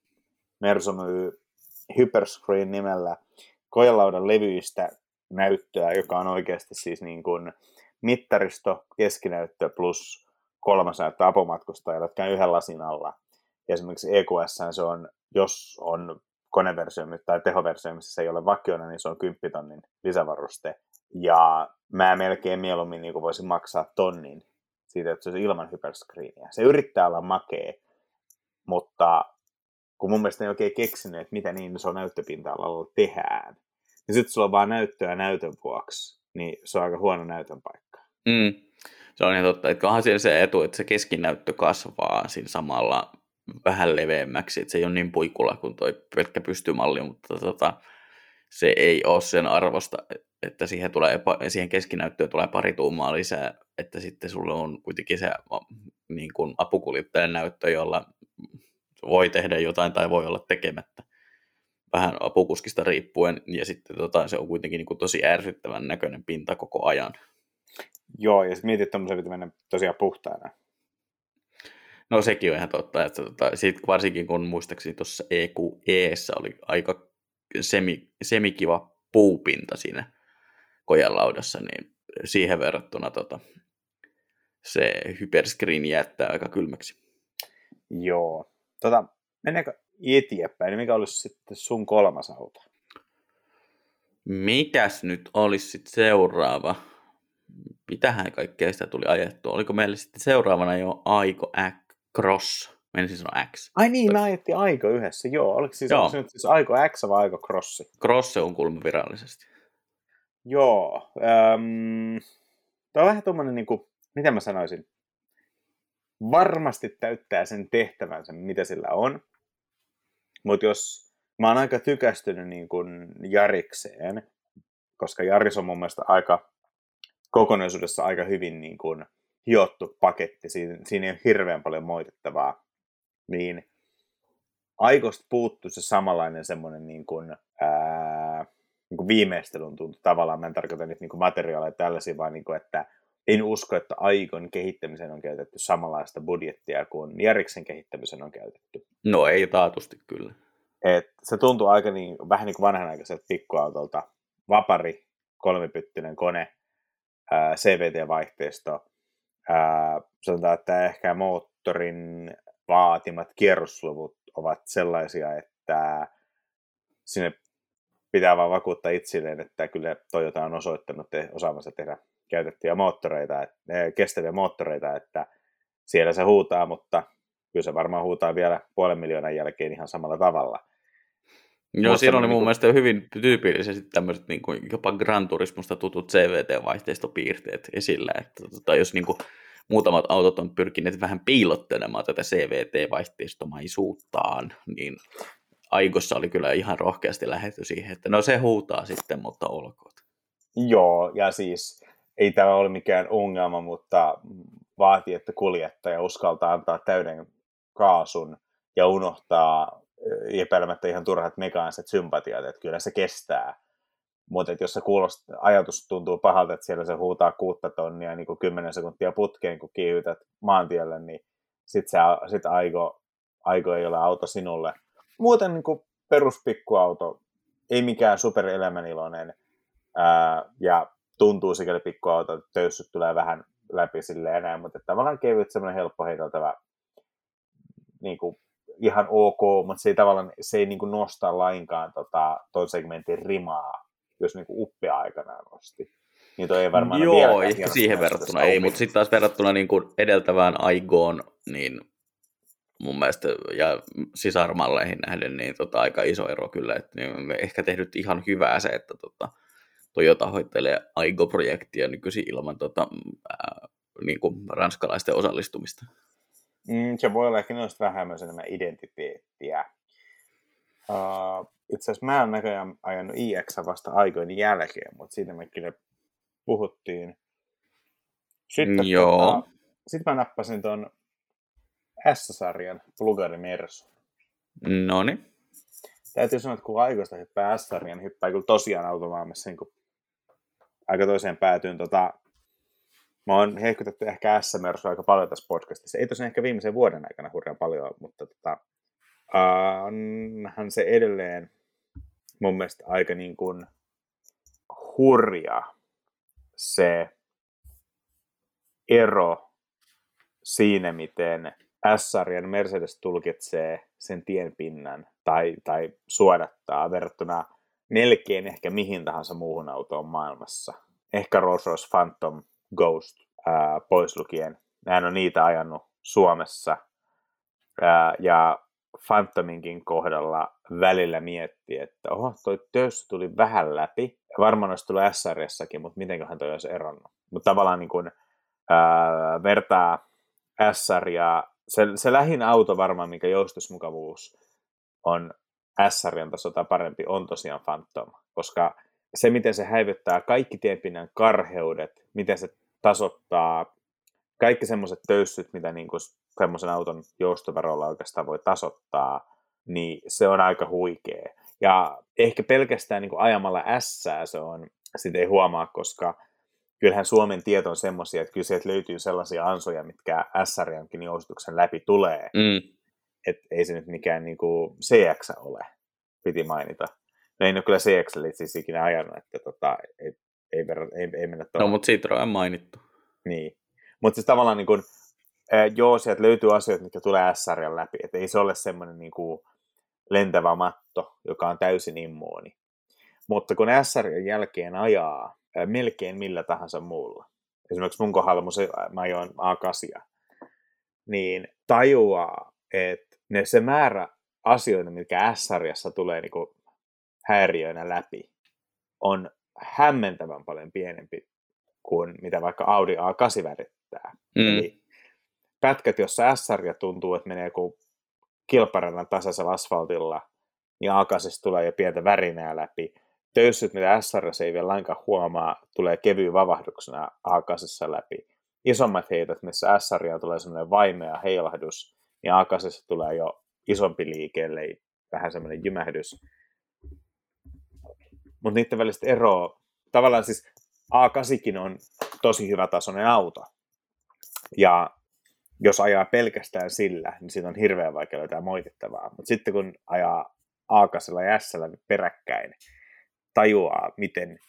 Mersu myy Hyperscreen nimellä kojelaudan levyistä näyttöä, joka on oikeasti siis niin kuin mittaristo, keskinäyttö plus kolmas näyttö apomatkustajalle, jotka on yhden lasin alla. Ja esimerkiksi EQS se on, jos on koneversio tai tehoversio, missä se ei ole vakioina, niin se on 10 tonnin lisävaruste. Ja mä melkein mieluummin niin voisin maksaa tonnin siitä, että se olisi ilman hyperscreenia. Se yrittää olla makee, mutta kun mun mielestä ei oikein keksinyt, että mitä niin on näyttöpinta-alalla tehdään, niin sitten sulla on vaan näyttöä näytön vuoksi, niin se on aika huono näytön paikka. Mm. Se on ihan totta, että onhan siinä se etu, että se keskinäyttö kasvaa siinä samalla vähän leveämmäksi, että se ei ole niin puikula kuin toi pelkkä pystymalli, mutta tota, se ei ole sen arvosta, että siihen, tulee, siihen keskinäyttöön tulee pari tuumaa lisää, että sitten sulla on kuitenkin se niin kuin apukuljettajan näyttö, jolla voi tehdä jotain tai voi olla tekemättä vähän apukuskista riippuen, ja sitten tota, se on kuitenkin niin kuin tosi ärsyttävän näköinen pinta koko ajan. Joo, ja sitten mietit, että tämmöisen mennä tosiaan puhtaana. No sekin on ihan totta, että tota, sit varsinkin kun muistaakseni tuossa EQEssä oli aika semi, semikiva puupinta siinä kojanlaudassa, niin siihen verrattuna tota, se hyperscreen jättää aika kylmäksi. Joo. Tota, mennäänkö eteenpäin, mikä olisi sitten sun kolmas auto? Mitäs nyt olisi sitten seuraava? Mitähän kaikkea sitä tuli ajettua? Oliko meillä sitten seuraavana jo Aiko X Cross? Menisin sanoa X. Ai niin, me ajettiin Aiko yhdessä, joo. Oliko siis, joo. nyt siis Aiko X vai Aiko Crossi? Cross on kulma virallisesti. Joo. Ähm, Tämä on vähän tuommoinen, niin kuin, mitä mä sanoisin, varmasti täyttää sen tehtävänsä, mitä sillä on. Mutta jos mä oon aika tykästynyt niin kuin Jarikseen, koska Jaris on mun mielestä aika kokonaisuudessa aika hyvin niin kuin hiottu paketti, siinä, siinä ei ole hirveän paljon moitettavaa, niin aikosta puuttuu se samanlainen semmoinen niin kuin, ää, niin kuin viimeistelun tuntu tavallaan. Mä en tarkoita nyt niin kuin materiaaleja tällaisia, vaan niin kuin, että en usko, että Aikon kehittämiseen on käytetty samanlaista budjettia kuin Järiksen kehittämiseen on käytetty. No ei taatusti kyllä. Et se tuntuu aika niin, vähän niin kuin vanhanaikaiselta pikkuautolta. Vapari, kolmipyttinen kone, CVT-vaihteisto. Ää, sanotaan, että ehkä moottorin vaatimat kierrosluvut ovat sellaisia, että sinne pitää vaan vakuuttaa itselleen, että kyllä Toyota on osoittanut te, osaavansa tehdä käytettyjä moottoreita, et, kestäviä moottoreita, että siellä se huutaa, mutta kyllä se varmaan huutaa vielä puolen miljoonan jälkeen ihan samalla tavalla. Joo, siinä oli mun niin kuin... mielestä hyvin tyypillisesti tämmöiset niin kuin jopa Gran Turismosta tutut CVT-vaihteistopiirteet esillä, että tota, jos niin kuin muutamat autot on pyrkineet vähän piilottelemaan tätä CVT-vaihteistomaisuuttaan, niin Aikossa oli kyllä ihan rohkeasti lähetty siihen, että no se huutaa sitten, mutta olkoon. Joo, ja siis ei tämä ole mikään ongelma, mutta vaatii, että kuljettaja uskaltaa antaa täyden kaasun ja unohtaa epäilemättä ihan turhat mekaaniset sympatiat, että kyllä se kestää. Mutta jos se kuulost, ajatus tuntuu pahalta, että siellä se huutaa kuutta tonnia niin kuin 10 sekuntia putkeen, kun kiihytät maantielle, niin sitten sit aiko, aiko ei ole auto sinulle. Muuten niin kuin peruspikkuauto, ei mikään superelämäniloinen, ää, ja tuntuu sikäli pikkuauto, että töyssyt tulee vähän läpi sille enää, mutta tavallaan kevyt, semmoinen helppo heiteltävä niin kuin, ihan ok, mutta se ei tavallaan se ei niin kuin nosta lainkaan tota, ton segmentin rimaa, jos niin kuin uppia aikanaan nosti. Niin toi ei varmaan Joo, ehkä siihen verrattuna ei, mutta sitten taas verrattuna niin kuin edeltävään Aigoon, niin mun mielestä, ja sisarmalleihin nähden, niin tota, aika iso ero kyllä, että niin ehkä tehnyt ihan hyvää se, että tota, Toyota hoitelee Aigo-projektia nykyisin ilman tota, ää, niin kuin ranskalaisten osallistumista. Mm, se voi olla ehkä noista vähän myös enemmän identiteettiä. Uh, itse asiassa mä oon näköjään ajanut IX vasta aikojen jälkeen, mutta siitä me kyllä puhuttiin. Sitten, Joo. Tota, sitten mä nappasin ton S-sarjan Plugari Mersu. Noni. täytyy sanoa, että kun aikoista hyppää niin hyppää kyllä tosiaan automaailmassa niin aika toiseen päätyyn. Tota, mä oon hehkutettu ehkä s aika paljon tässä podcastissa. Ei tosiaan ehkä viimeisen vuoden aikana hurjan paljon, mutta tota, onhan se edelleen mun mielestä aika niin kuin hurja se ero siinä, miten S-sarjan Mercedes tulkitsee sen tienpinnan tai, tai suodattaa verrattuna melkein ehkä mihin tahansa muuhun autoon maailmassa. Ehkä Rolls Royce Phantom Ghost ää, pois lukien. On niitä ajanut Suomessa. Ää, ja Phantominkin kohdalla välillä mietti, että oho, toi töys tuli vähän läpi. Varmaan olisi tullut SRSsäkin, mutta mitenköhän toi olisi eronnut. Mutta tavallaan niin kuin, ää, vertaa SR ja se, se lähin auto varmaan, mikä joustusmukavuus on S-sarjan tasolta parempi, on tosiaan Phantom, koska se, miten se häivyttää kaikki tienpinnan karheudet, miten se tasoittaa kaikki semmoiset töyssyt, mitä niin kuin semmoisen auton joustoverolla oikeastaan voi tasoittaa, niin se on aika huikea. Ja ehkä pelkästään niin kuin ajamalla S se on, sitä ei huomaa, koska kyllähän Suomen tieto on semmoisia, että kyllä sieltä löytyy sellaisia ansoja, mitkä SRJankin joustuksen läpi tulee. Mm. Et ei se nyt mikään niin kuin CX ole, piti mainita. No ei ole kyllä CX siis ikinä ajanut, että tota, ei, ei, verran, ei, ei mennä tuohon. No, mutta Citroen on mainittu. Niin. Mutta siis tavallaan niin kuin, äh, joo, sieltä löytyy asioita, mitkä tulee SRjan läpi. Että ei se ole semmoinen niin kuin lentävä matto, joka on täysin immuuni. Mutta kun SRjan jälkeen ajaa äh, melkein millä tahansa muulla, esimerkiksi mun kohdalla mä ajoin A8, niin tajuaa, että ne, se määrä asioita, mitkä S-sarjassa tulee niin kuin häiriöinä läpi, on hämmentävän paljon pienempi kuin mitä vaikka Audi A8 värittää. Mm. Eli pätkät, jossa S-sarja tuntuu, että menee kuin kilparannan tasaisella asfaltilla, niin a tulee jo pientä värinää läpi. Töyssyt, mitä s ei vielä lainkaan huomaa, tulee kevyyn vavahduksena a läpi. Isommat heitot, missä s tulee semmoinen vaimea heilahdus, niin a tulee jo isompi liike, ellei vähän semmoinen jymähdys. Mutta niiden välistä eroa, tavallaan siis A8 on tosi hyvä tasoinen auto. Ja jos ajaa pelkästään sillä, niin siitä on hirveän vaikea löytää moitittavaa. Mutta sitten kun ajaa a ja s peräkkäin, tajuaa, miten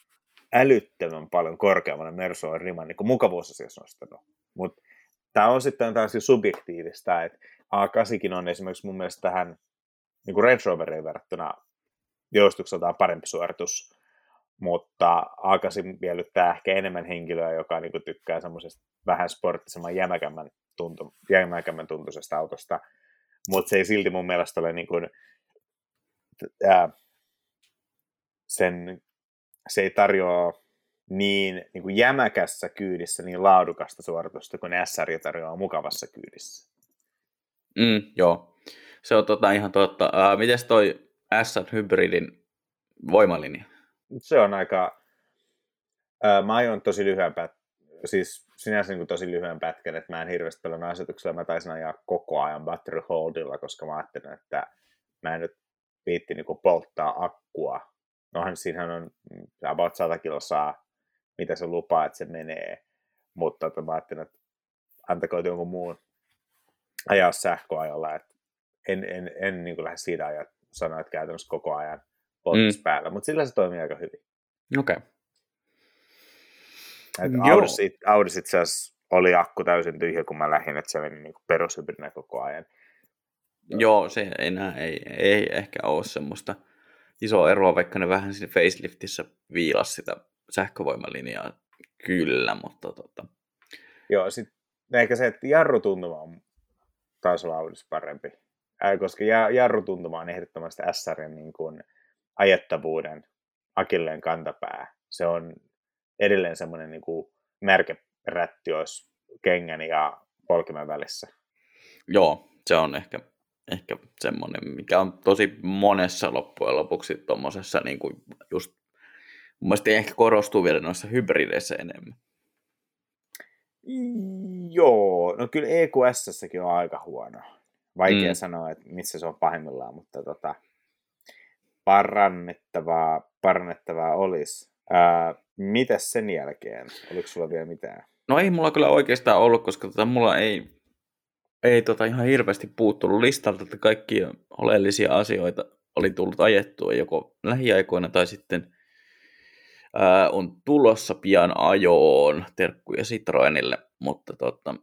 älyttömän paljon korkeammalle Mersu on riman niin mukavuusasiassa nostanut. Mutta tämä on sitten taas subjektiivista, että A8 on esimerkiksi mun mielestä tähän niin kuin Range Roveriin verrattuna joustukseltaan parempi suoritus, mutta A8 miellyttää ehkä enemmän henkilöä, joka niin kuin tykkää semmoisesta vähän sporttisemman jämäkämmän, tuntu, jämäkämmän tuntuisesta autosta, mutta se ei silti mun mielestä ole niin kuin, ää, sen, se ei tarjoa niin, niin kuin jämäkässä kyydissä niin laadukasta suoritusta kuin SR tarjoaa mukavassa kyydissä. Mm, joo, se on tota ihan totta. Uh, Miten toi S-hybridin voimalinja? Se on aika... Uh, mä aion tosi lyhyen pät... siis sinänsä niin kuin tosi lyhyen pätkän, että mä en hirveästi paljon asetuksella, mä taisin ajaa koko ajan battery holdilla, koska mä ajattelin, että mä en nyt viitti niin kuin polttaa akkua. Nohan siinähän on about 100 saa, mitä se lupaa, että se menee. Mutta että mä ajattelin, että antakoon jonkun muun ajaa sähköajalla, että en, en, en niin kuin lähde siitä ajaa sanoa, että käytännössä koko ajan polttis mm. päällä, mutta sillä se toimii aika hyvin. Okei. Okay. Audis, Audis itse asiassa oli akku täysin tyhjä, kun mä lähdin, että se meni niin perushybridinä koko ajan. Joo, se enää ei, ei ehkä ole semmoista isoa eroa, vaikka ne vähän siinä faceliftissä viilas sitä sähkövoimalinjaa kyllä, mutta tota... Joo, sitten ehkä se, että jarrutuntuma on taisi olla Audis parempi. Ää, koska jarrutuntuma on ehdottomasti SRin niin kuin ajettavuuden akilleen kantapää. Se on edelleen semmoinen niin kuin märkerätti olisi kengän ja polkimen välissä. Joo, se on ehkä, ehkä semmoinen, mikä on tosi monessa loppujen lopuksi tuommoisessa niin kuin just mun ehkä korostuu vielä noissa hybrideissä enemmän. Joo, no kyllä EQS-säkin on aika huono. Vaikea mm. sanoa, että missä se on pahimmillaan, mutta tota, parannettavaa, parannettavaa olisi. Ää, mitäs sen jälkeen? Oliko sulla vielä mitään? No ei mulla kyllä oikeastaan ollut, koska tota, mulla ei, ei tota ihan hirveästi puuttunut listalta, että kaikkia oleellisia asioita oli tullut ajettua joko lähiaikoina tai sitten on tulossa pian ajoon terkkuja Citroenille, mutta tota,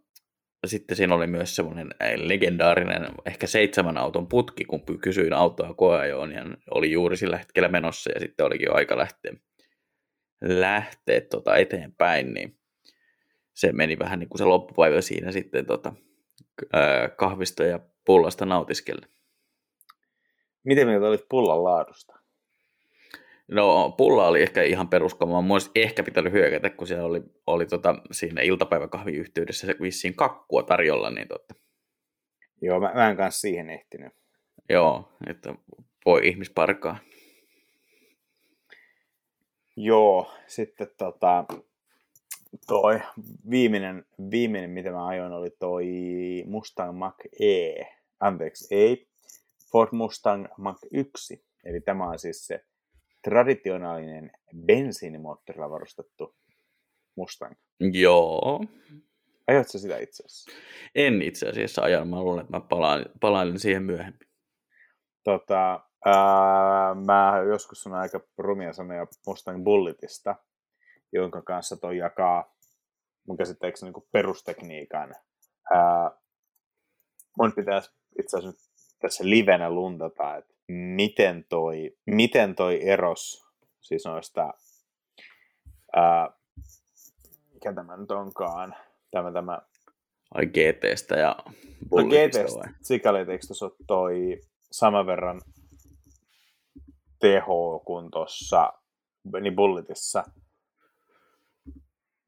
sitten siinä oli myös semmoinen legendaarinen ehkä seitsemän auton putki, kun kysyin autoa koeajoon ja oli juuri sillä hetkellä menossa ja sitten olikin jo aika lähteä, lähteä tota eteenpäin, niin se meni vähän niin kuin se loppupäivä siinä sitten tota, kahvista ja pullasta nautiskelle. Miten mieltä olit pullan laadusta? No pulla oli ehkä ihan peruskama. Mä olisi ehkä pitänyt hyökätä, kun siellä oli, oli tota, siinä iltapäiväkahvin yhteydessä vissiin kakkua tarjolla. Niin tota. Joo, mä, mä en kanssa siihen ehtinyt. Joo, että voi ihmisparkaa. Joo, sitten tota, toi viimeinen, viimeinen, mitä mä ajoin, oli toi Mustang Mach-E. Anteeksi, ei. Ford Mustang Mach-1. Eli tämä on siis se traditionaalinen bensiinimoottorilla varustettu Mustang. Joo. Ajatko sitä itse asiassa? En itse asiassa ajan. Mä luulen, että mä palaan, palaan siihen myöhemmin. Tota, ää, mä joskus sanoin aika rumia sanoja Mustang Bulletista, jonka kanssa toi jakaa mun käsitteeksi niin perustekniikan. Ää, mun pitäisi itse asiassa nyt tässä livenä luntata, että miten toi, miten toi eros, siis noista, ää, mikä tämä nyt onkaan, tämä, tämä Ai GTstä ja no GTstä, sikäli eikö tuossa toi saman verran teho kuin tuossa niin Bulletissa?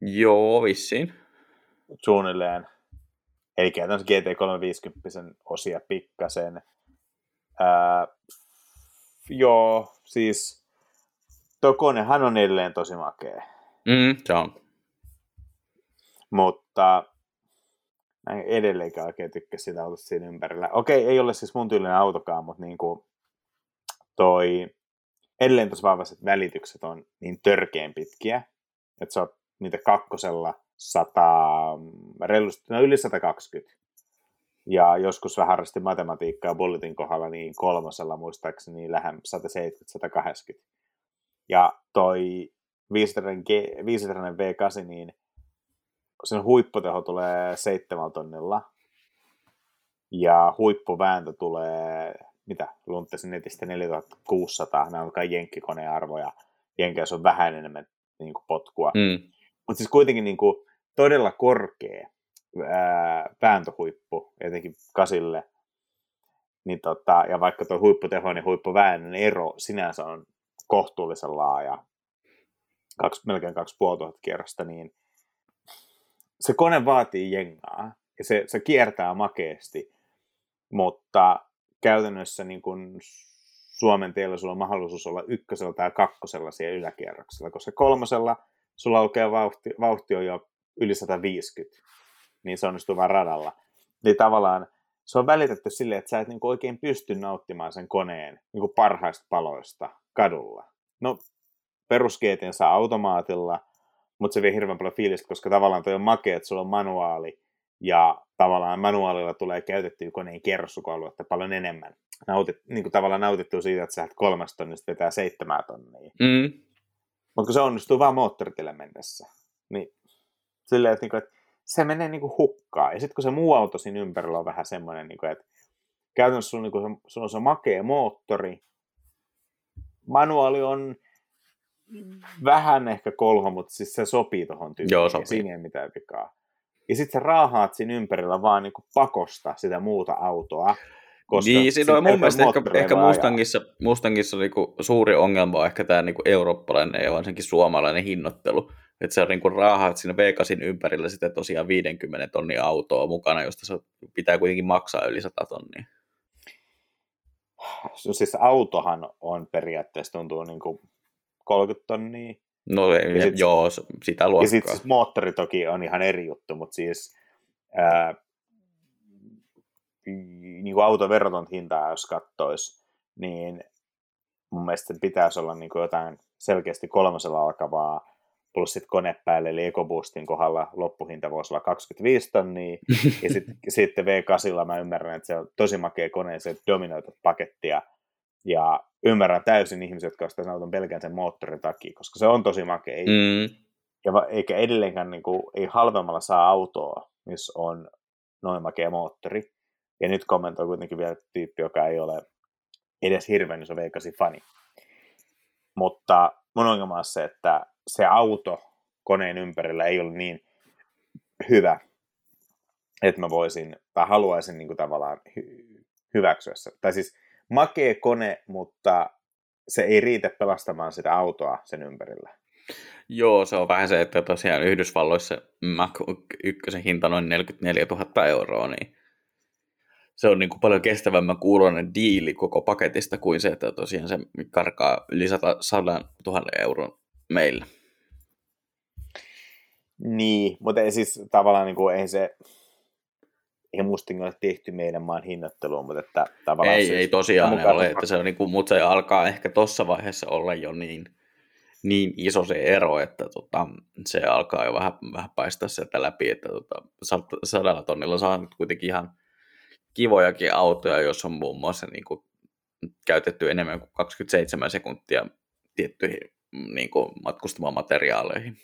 Joo, vissiin. Suunnilleen. Eli käytännössä GT350 osia pikkasen. Ää, joo, siis tuo konehan on edelleen tosi makea. Mm, se on. Mutta mä en edelleenkään oikein tykkää sitä autosta siinä ympärillä. Okei, ei ole siis mun tyylinen autokaan, mutta niin kuin toi edelleen tosi vahvaiset välitykset on niin törkeen pitkiä, että sä oot niitä kakkosella 100, reilusti, no yli 120. Ja joskus vähän harrasti matematiikkaa Bulletin kohdalla, niin kolmosella muistaakseni lähem 170-180. Ja toi 500 V8, niin sen huipputeho tulee 7 tonnilla. Ja huippuvääntö tulee, mitä, lunttasin netistä 4600, nämä on kai jenkkikoneen arvoja. Jenkeissä on vähän enemmän niin kuin potkua. Mm. Mutta siis kuitenkin niin kuin, todella korkea ää, vääntöhuippu, etenkin kasille. Niin tota, ja vaikka tuo huipputeho ja huippuväännön ero sinänsä on kohtuullisen laaja, kaksi, melkein 2500 kierrosta, niin se kone vaatii jengaa ja se, se kiertää makeasti, mutta käytännössä niin kun Suomen teillä sulla on mahdollisuus olla ykkösellä tai kakkosella siellä yläkierroksella, koska kolmosella sulla alkaa vauhti, vauhti on jo yli 150 niin se onnistuu vain radalla. Niin tavallaan se on välitetty silleen, että sä et niinku oikein pysty nauttimaan sen koneen niinku parhaista paloista kadulla. No, peruskeetin saa automaatilla, mutta se vie hirveän paljon fiilistä, koska tavallaan toi on makea, että sulla on manuaali, ja tavallaan manuaalilla tulee käytettyä koneen kerrossukaluetta paljon enemmän. Nautit, niin kuin tavallaan nautittu siitä, että sä kolmesta tonnista vetää seitsemää tonnia. Mm. Mutta kun se onnistuu vaan moottoritielle mennessä, niin silleen, että, niin kuin, että se menee niin kuin hukkaan. Ja sitten kun se muu auto siinä ympärillä on vähän semmoinen, niin kuin, että käytännössä sulla, niin kuin, sulla on se makea moottori, manuaali on vähän ehkä kolho, mutta siis se sopii tuohon tyyppiin. Joo, sopii. Siinä ei mitään vikaa. Ja sitten sä raahaat siinä ympärillä vaan niin kuin pakosta sitä muuta autoa. Koska niin, siinä on mun mielestä ehkä, ehkä Mustangissa, Mustangissa niinku suuri ongelma on ehkä tämä niinku eurooppalainen ja varsinkin suomalainen hinnoittelu. Että se on niin raahaat siinä V8 ympärillä sitten tosiaan 50 tonnia autoa mukana, josta se pitää kuitenkin maksaa yli 100 tonnia. No siis autohan on periaatteessa tuntuu niin kuin 30 tonnia. No ja sit, joo, sitä luokkaa. Ja sitten siis moottori toki on ihan eri juttu, mutta siis ää, niin kuin autoveroton hintaa, jos katsoisi, niin mun mielestä pitäisi olla niin kuin jotain selkeästi kolmosella alkavaa, plus sitten konepäälle, eli EcoBoostin kohdalla loppuhinta voisi olla 25 tonnia, ja sit, sitten V8 mä ymmärrän, että se on tosi makea kone, se dominoitat pakettia, ja ymmärrän täysin ihmiset, jotka ostavat auton pelkään sen moottorin takia, koska se on tosi makea. Mm. Ja va, eikä edelleenkään niin kuin, ei halvemmalla saa autoa, missä on noin makea moottori. Ja nyt kommentoi kuitenkin vielä tyyppi, joka ei ole edes hirveän iso V8-fani. Mutta mun ongelma on se, että se auto koneen ympärillä ei ole niin hyvä, että mä voisin, tai haluaisin niin kuin tavallaan hy- hyväksyä se. Tai siis makee kone, mutta se ei riitä pelastamaan sitä autoa sen ympärillä. Joo, se on vähän se, että tosiaan Yhdysvalloissa Mac 1 hinta noin 44 000 euroa, niin se on niin kuin paljon kestävämmän kuuloinen diili koko paketista kuin se, että tosiaan se karkaa yli 100 000 euron meillä. Niin, mutta ei siis tavallaan niin kuin, ei se, ei musta ole tehty meidän maan hinnatteluun, mutta että tavallaan... Ei, siis, ei tosiaan ne ole, että se on niin kuin, mutta se alkaa ehkä tuossa vaiheessa olla jo niin, niin iso se ero, että tota, se alkaa jo vähän, vähän paistaa sieltä läpi, että tota, sadalla tonnilla saa nyt kuitenkin ihan kivojakin autoja, jos on muun muassa niin kuin, käytetty enemmän kuin 27 sekuntia tiettyihin niin kuin, matkustamaan materiaaleihin.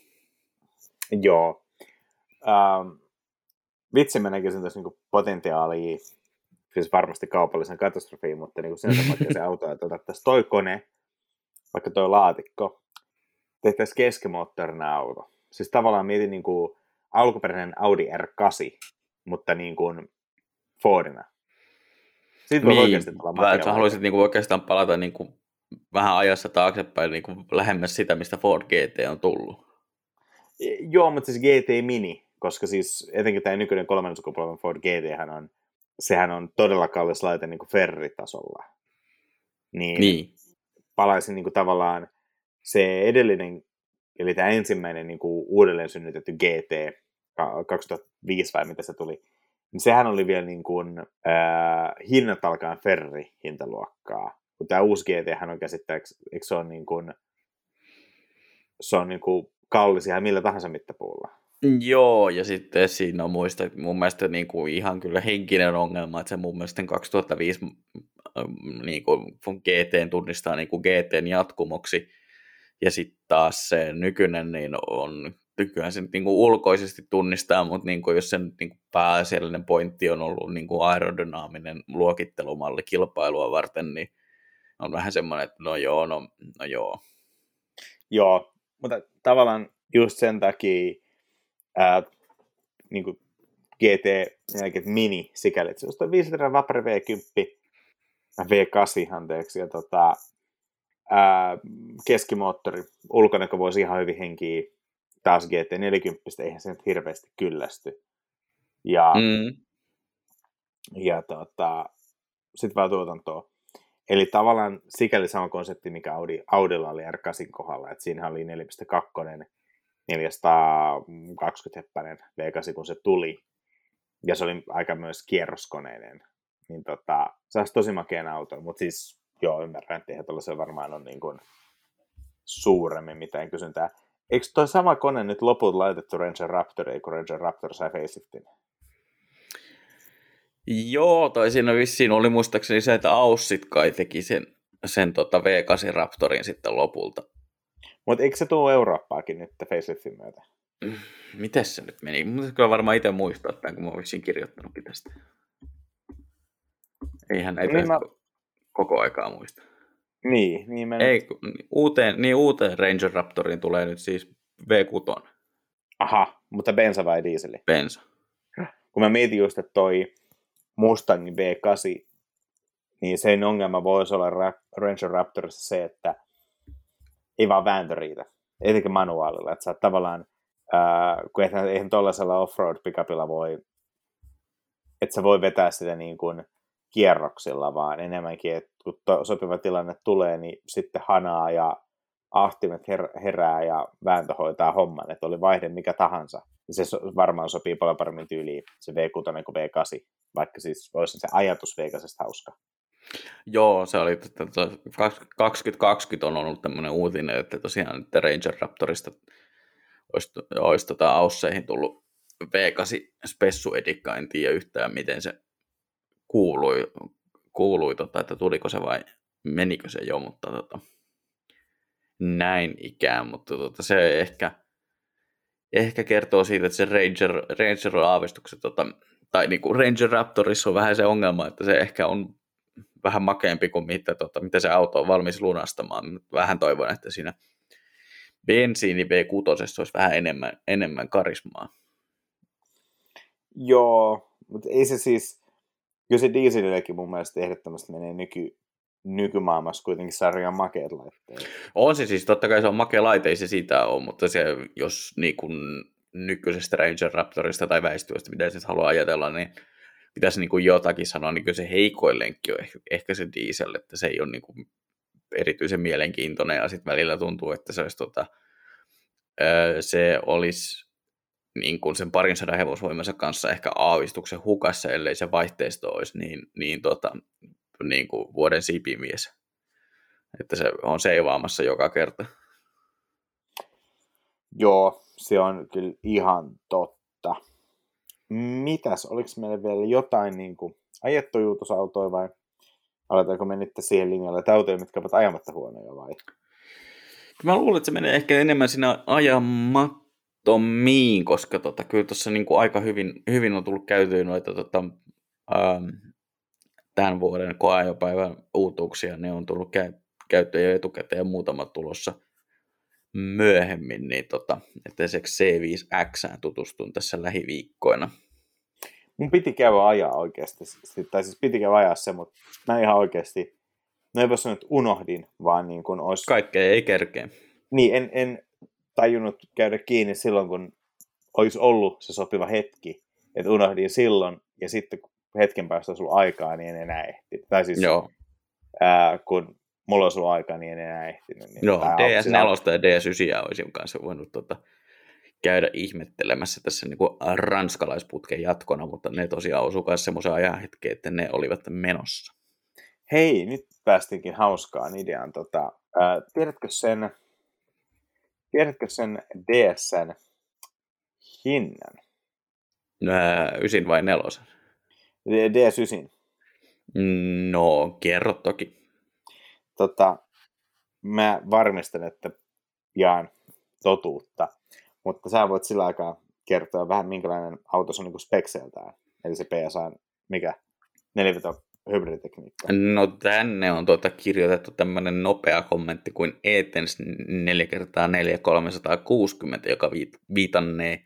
Joo. Ähm, vitsi mä näkisin tässä niin potentiaalia, siis varmasti kaupallisen katastrofiin, mutta niin sen takia se auto, että otettaisiin toi kone, vaikka toi laatikko, tehtäisiin keskimoottorinen auto. Siis tavallaan mietin niin kuin alkuperäinen Audi R8, mutta niin kuin Fordina. Sitten niin, oikeasti tulla haluaisit niin kuin oikeastaan palata niin kuin vähän ajassa taaksepäin niin kuin lähemmäs sitä, mistä Ford GT on tullut. Joo, mutta siis GT Mini, koska siis etenkin tämä nykyinen kolmannen sukupolven Ford GT on, sehän on todella kallis laite niin kuin Ferrari-tasolla. Niin, niin. palaisin niin kuin tavallaan se edellinen, eli tämä ensimmäinen niin kuin uudelleen synnytetty GT 2005 vai mitä se tuli, niin sehän oli vielä niin kuin, äh, hinnat alkaen Ferrari-hintaluokkaa. Kun tämä uusi GT on käsittääkseni, eikö se on niin kuin, se on niin kuin kallis ihan millä tahansa mittapuulla. Joo, ja sitten siinä on muista, mun mielestä niin kuin ihan kyllä henkinen ongelma, että se mun mielestä 2005 niin kuin GT tunnistaa niin kuin GTn jatkumoksi, ja sitten taas se nykyinen niin on nykyään se niin kuin ulkoisesti tunnistaa, mutta niin kuin jos sen niin kuin pääasiallinen pointti on ollut niin kuin aerodynaaminen luokittelumalli kilpailua varten, niin on vähän semmoinen, että no joo, no, no joo. Joo, mutta tavallaan just sen takia ää, niin kuin GT Mini sikäli, että se on 500 Vapor V10, V8 anteeksi, ja tota, ää, keskimoottori, ulkonäkö voisi ihan hyvin henkiä taas GT40, eihän se nyt hirveästi kyllästy. Ja, mm. ja tota, sitten vaan tuotantoa. Eli tavallaan sikäli sama konsepti, mikä Audi, Audilla oli R8 kohdalla, että siinä oli 4.2, 420 heppäinen V8, kun se tuli, ja se oli aika myös kierroskoneinen, niin tota, se olisi tosi makeen auto, mutta siis joo, ymmärrän, että eihän se varmaan ole niin kuin suuremmin mitään kysyntää. Eikö tuo sama kone nyt loput laitettu Ranger Raptoriin, kun Ranger Raptor sai faceliftin? Joo, tai siinä vissiin oli muistaakseni se, että Aussit kai teki sen, sen tota V8 Raptorin sitten lopulta. Mutta eikö se tuo Eurooppaakin nyt faceliftin myötä? Miten se nyt meni? Mutta kyllä varmaan itse muistaa tämän, kun mä olisin kirjoittanutkin tästä. Eihän näitä niin mä... koko aikaa muista. Niin, niin mä Ei, uuteen, niin uuteen Ranger Raptoriin tulee nyt siis V6. Aha, mutta bensa vai dieseli? Bensa. Kun mä mietin just, että toi Mustangin V8, niin sen ongelma voisi olla Ranger Raptorissa se, että ei vaan vääntö riitä. Etenkin manuaalilla, että sä oot tavallaan, ää, kun eihän, eihän tuollaisella offroad pickupilla voi, että sä voi vetää sitä niin kuin kierroksilla, vaan enemmänkin, että kun to, sopiva tilanne tulee, niin sitten hanaa ja ahtimet her- herää ja vääntö hoitaa homman, että oli vaihde mikä tahansa. Ja se varmaan sopii paljon paremmin tyyliin se V6 kuin V8, vaikka siis olisi se ajatus V8 hauska. Joo, se oli, että 2020 on ollut tämmöinen uutinen, että tosiaan että Ranger Raptorista olisi, olisi tota Ausseihin tullut V8 Spessu en tiedä yhtään miten se kuului, kuului tota, että tuliko se vai menikö se jo, mutta tota, näin ikään, mutta tota, se ehkä, ehkä kertoo siitä, että se Ranger, Ranger on aavistukset, tota, tai niinku Ranger Raptorissa on vähän se ongelma, että se ehkä on vähän makeampi kuin mitä, tota, mitä se auto on valmis lunastamaan. Vähän toivon, että siinä bensiini B6 olisi vähän enemmän, enemmän karismaa. Joo, mutta ei se siis, kyllä se dieselillekin mun mielestä ehdottomasti menee nyky, nykymaailmassa kuitenkin sarjan makeat laitteet. On se siis, totta kai se on makea laite, ei se siitä ole, mutta se, jos niin kun nykyisestä Ranger Raptorista tai väistyvästä, mitä se haluaa ajatella, niin pitäisi niin kuin jotakin sanoa, niin kyllä se heikoin lenkki on ehkä, ehkä se diesel, että se ei ole niin kuin erityisen mielenkiintoinen ja sitten välillä tuntuu, että se olisi, tota, se olisi niin kuin sen parin sadan hevosvoimansa kanssa ehkä aavistuksen hukassa, ellei se vaihteisto olisi niin, niin, tota, niin kuin vuoden sipimies. Että se on seivaamassa joka kerta. Joo, se on kyllä ihan totta. Mitäs, oliko meillä vielä jotain niin kuin ajettujuutusautoja vai aletaanko me nyt siihen linjalle, että autoja, mitkä ovat ajamatta huonoja vai? Mä luulen, että se menee ehkä enemmän siinä ajamattomiin, koska tota, kyllä tuossa niin aika hyvin, hyvin on tullut käytyä noita tota, ähm, tämän vuoden koeajopäivän uutuuksia. Ne on tullut käy, käyttöön jo etukäteen ja muutamat tulossa myöhemmin, niin tota, että se C5X tutustun tässä lähiviikkoina. Mun piti käydä ajaa oikeasti, tai siis piti käydä ajaa se, mutta mä ihan oikeasti, no ei sanoa, että unohdin, vaan niin kuin olisi... Kaikkea ei kerkeä. Niin, en, en tajunnut käydä kiinni silloin, kun olisi ollut se sopiva hetki, että unohdin silloin, ja sitten kun hetken päästä olisi ollut aikaa, niin en enää ehti. Tai siis, Joo. Ää, kun mulla olisi ollut aikaa, niin en enää ehtinyt. Niin Joo, DS4 ja DS9 olisin kanssa voinut tota, käydä ihmettelemässä tässä niin kuin ranskalaisputken jatkona, mutta ne tosiaan osu myös semmoisen ajan hetken, että ne olivat menossa. Hei, nyt päästinkin hauskaan ideaan. Tota, ää, tiedätkö sen, Tiedätkö sen DSn hinnan? Nää, ysin vai nelosen? DS9. No, kerro toki. Tota, mä varmistan, että jaan totuutta, mutta sä voit sillä aikaa kertoa vähän, minkälainen auto se on niin spekseltään, Eli se PSA, mikä? hybriditekniikkaa? No tänne on tuota kirjoitettu tämmöinen nopea kommentti kuin Etens 4x4360, joka viitannee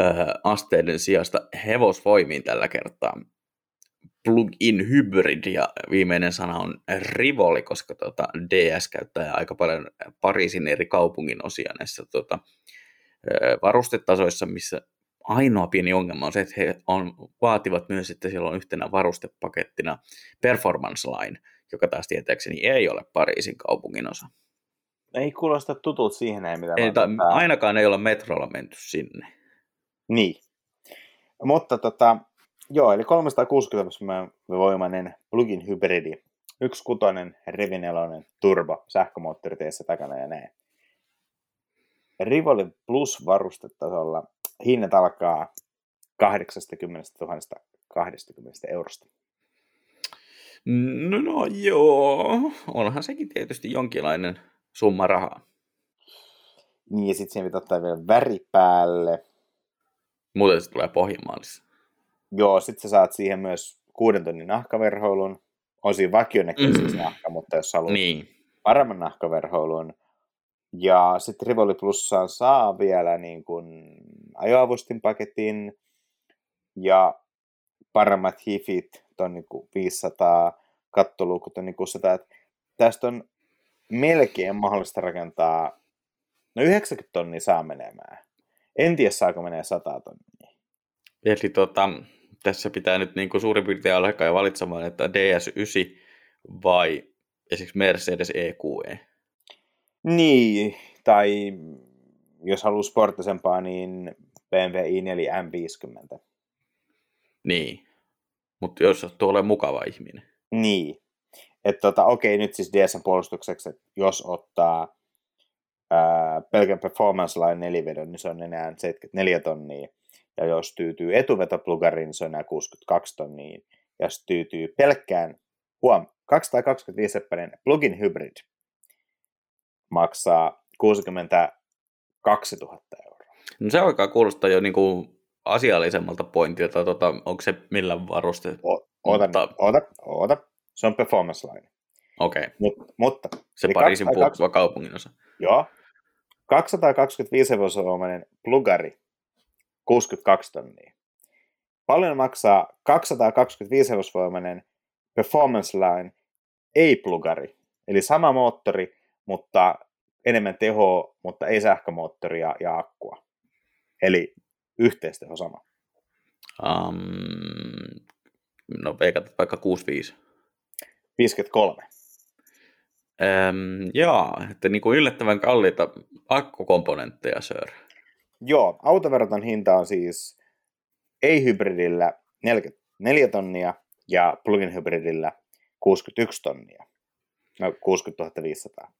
äh, asteiden sijasta hevosvoimiin tällä kertaa. Plug-in hybrid ja viimeinen sana on rivoli, koska tuota DS käyttää aika paljon Pariisin eri kaupungin osia näissä tuota, öö, varustetasoissa, missä ainoa pieni ongelma on se, että he on, vaativat myös, että siellä on yhtenä varustepakettina Performance Line, joka taas tietääkseni ei ole Pariisin kaupungin osa. Ei kuulosta tutut siihen, ei mitä ei, ta- Ainakaan ei olla metrolla menty sinne. Niin. Mutta tota, joo, eli 360 voimainen plugin hybridi, yksi kutonen, rivinelonen, turbo, sähkömoottori teessä takana ja näin. Rivoli Plus varustetasolla hinnat alkaa 80 000 20 eurosta. No, no joo, onhan sekin tietysti jonkinlainen summa rahaa. Niin, ja sitten siihen pitää ottaa vielä väri päälle. Muuten se tulee pohjimaalissa. Joo, sitten sä saat siihen myös kuuden tonnin nahkaverhoilun. On siinä vakionäköinen siis mm. nahka, mutta jos haluat niin. paremman nahkaverhoilun. Ja sitten Rivoli Plussaan saa vielä niin kuin ajoavustinpaketin ja paremmat hifit, ton niin kuin 500, kattoluukut on niin 600. Et tästä on melkein mahdollista rakentaa, no 90 tonnia saa menemään. En tiedä, saako menee 100 tonnia. Eli tota, tässä pitää nyt niin kuin suurin piirtein alkaa jo valitsemaan, että DS9 vai esimerkiksi Mercedes EQE. Niin, tai jos haluaa sporttisempaa, niin BMW i4 M50. Niin, mutta jos tuo ole mukava ihminen. Niin. Että tota, okei, nyt siis DSn puolustukseksi, että jos ottaa ää, pelkän performance line nelivedon, niin se on enää 74 tonnia. Ja jos tyytyy etuvetoplugarin, niin se on enää 62 tonnia. Ja jos tyytyy pelkkään, huom, 225 seppäinen plugin hybrid, maksaa 62 000 euroa. No se alkaa kuulostaa jo niin kuin asiallisemmalta pointilta, tota, onko se millä varuste? O- oota, mutta... oota, oota, se on performance line. Okei. Okay. Mut, mutta. Se Pariisin puuttuva kaupungin osa. Joo. 225 hevosvoimainen plugari, 62 tonnia. Paljon maksaa 225 hevosvoimainen performance line, ei plugari. Eli sama moottori, mutta enemmän tehoa, mutta ei sähkömoottoria ja akkua. Eli yhteisteho sama. Um, no veikatat vaikka 65. 53. Ähm, joo, että niin kuin yllättävän kalliita akkukomponentteja, sir. Joo, autoveroton hinta on siis ei-hybridillä 44 tonnia ja plug-in hybridillä 61 tonnia. No 60 500.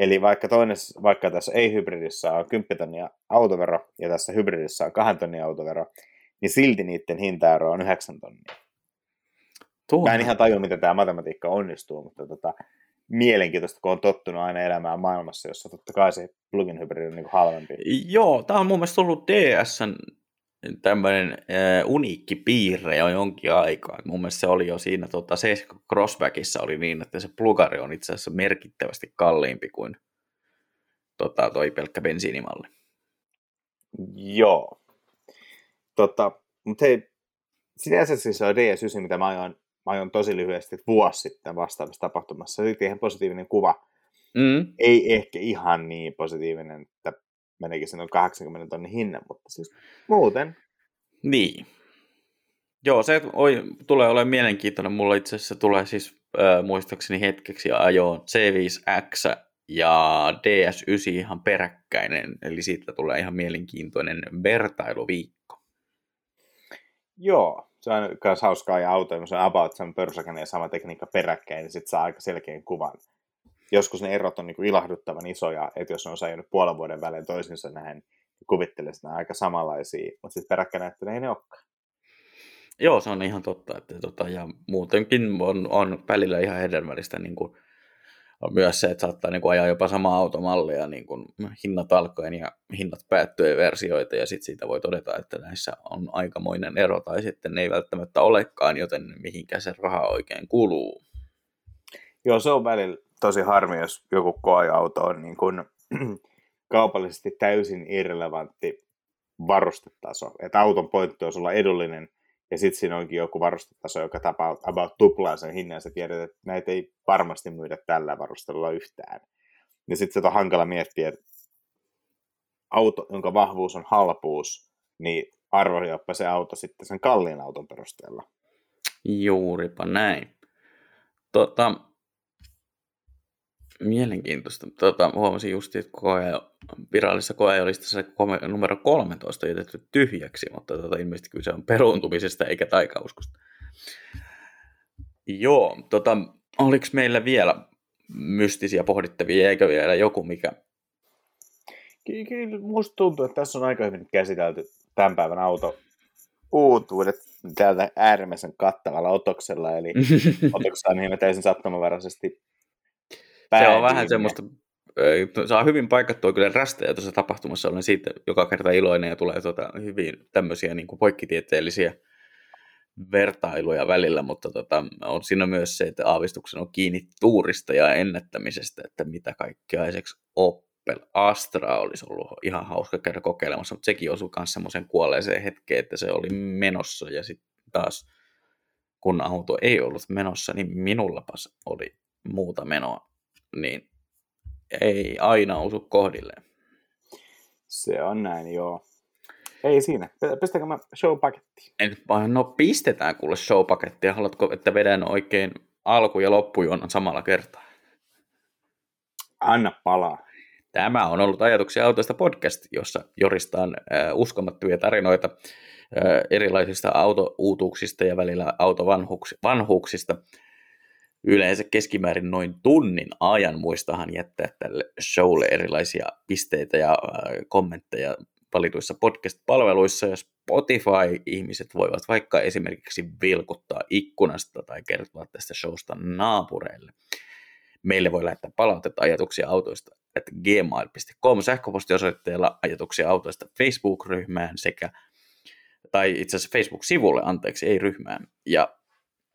Eli vaikka, toinen, vaikka tässä ei-hybridissä on 10 tonnia autovero ja tässä hybridissä on 2 tonnia autovero, niin silti niiden hintaero on 9 tonnia. Tuo. Mä en ihan tajua, miten tämä matematiikka onnistuu, mutta tota, mielenkiintoista, kun on tottunut aina elämään maailmassa, jossa totta kai se plugin hybridi on niin halvempi. Joo, tämä on mun mielestä ollut DSn tämmöinen äh, uniikki piirre jo jonkin aikaa. Mun mielestä se oli jo siinä tota, se Crossbackissa oli niin, että se plugari on itse asiassa merkittävästi kalliimpi kuin tota, toi pelkkä bensiinimalli. Joo. Tota, mutta hei, sinänsä siis on DS9, mitä mä ajoin, mä ajoin tosi lyhyesti vuosi sitten vastaavassa tapahtumassa. Se oli ihan positiivinen kuva. Mm. Ei ehkä ihan niin positiivinen, että meneekin sen 80 tonnin hinnan, mutta siis muuten. Niin. Joo, se oi, tulee olemaan mielenkiintoinen. Mulla itse asiassa tulee siis äh, muistaakseni hetkeksi ajoon C5X ja DS9 ihan peräkkäinen, eli siitä tulee ihan mielenkiintoinen vertailuviikko. Joo, se on myös hauskaa ja auto, se on about sen ja sama tekniikka peräkkäin, niin sitten saa aika selkeän kuvan joskus ne erot on niin kuin ilahduttavan isoja, että jos ne on säilynyt puolen vuoden välein toisinsa näin, niin kuvittelee että ne aika samanlaisia, mutta sitten peräkkäin että ne ei ne olekaan. Joo, se on ihan totta. Että, tota, ja muutenkin on, on välillä ihan hedelmällistä niin kuin, on myös se, että saattaa niin kuin, ajaa jopa samaa automallia niin kuin hinnat alkoen ja hinnat päättyen versioita, ja sitten siitä voi todeta, että näissä on aikamoinen ero, tai sitten ne ei välttämättä olekaan, joten mihinkä se raha oikein kuluu. Joo, se on välillä tosi harmi, jos joku koeauto on niin kuin, kaupallisesti täysin irrelevantti varustetaso. Että auton pointti on olla edullinen, ja sitten siinä onkin joku varustetaso, joka tapaa about tuplaa sen hinnan, sä tiedät, että näitä ei varmasti myydä tällä varustelulla yhtään. Ja sitten se on hankala miettiä, että auto, jonka vahvuus on halpuus, niin arvojappa se auto sitten sen kalliin auton perusteella. Juuripa näin. Tota, Mielenkiintoista. Tota, huomasin just, että koe, virallisessa koeajolistassa numero 13 on jätetty tyhjäksi, mutta tota, ilmeisesti kyse on peruuntumisesta eikä taikauskosta. Joo, tota, oliko meillä vielä mystisiä pohdittavia, eikö vielä joku mikä? Kyllä, musta tuntuu, että tässä on aika hyvin käsitelty tämän päivän auto uutuudet täältä äärimmäisen kattavalla otoksella, eli otoksella niin täysin sattumanvaraisesti se on vähän semmoista, saa hyvin paikattua kyllä rästejä tuossa tapahtumassa, olen siitä joka kerta iloinen ja tulee tuota hyvin tämmöisiä niin kuin poikkitieteellisiä vertailuja välillä, mutta tota, on siinä myös se, että aavistuksen on kiinni tuurista ja ennättämisestä, että mitä kaikkea esimerkiksi Opel Astra olisi ollut ihan hauska käydä kokeilemassa, mutta sekin osui myös semmoisen kuolleeseen hetkeen, että se oli menossa ja sitten taas kun auto ei ollut menossa, niin minullapas oli muuta menoa niin ei aina osu kohdilleen. Se on näin, joo. Ei siinä. Pistetäänkö mä showpakettiin? No pistetään kuule showpakettia. Haluatko, että vedän oikein alku- ja loppujuonan samalla kertaa? Anna palaa. Tämä on ollut Ajatuksia autoista podcast, jossa joristaan äh, uskomattomia tarinoita äh, erilaisista autouutuuksista ja välillä autovanhuuksista. Yleensä keskimäärin noin tunnin ajan. Muistahan jättää tälle showlle erilaisia pisteitä ja kommentteja valituissa podcast-palveluissa ja Spotify-ihmiset voivat vaikka esimerkiksi vilkuttaa ikkunasta tai kertoa tästä showsta naapureille. Meille voi lähettää palautetta ajatuksia autoista että gmail.com sähköpostiosoitteella ajatuksia autoista Facebook-ryhmään sekä, tai itse asiassa Facebook-sivulle, anteeksi, ei ryhmään, ja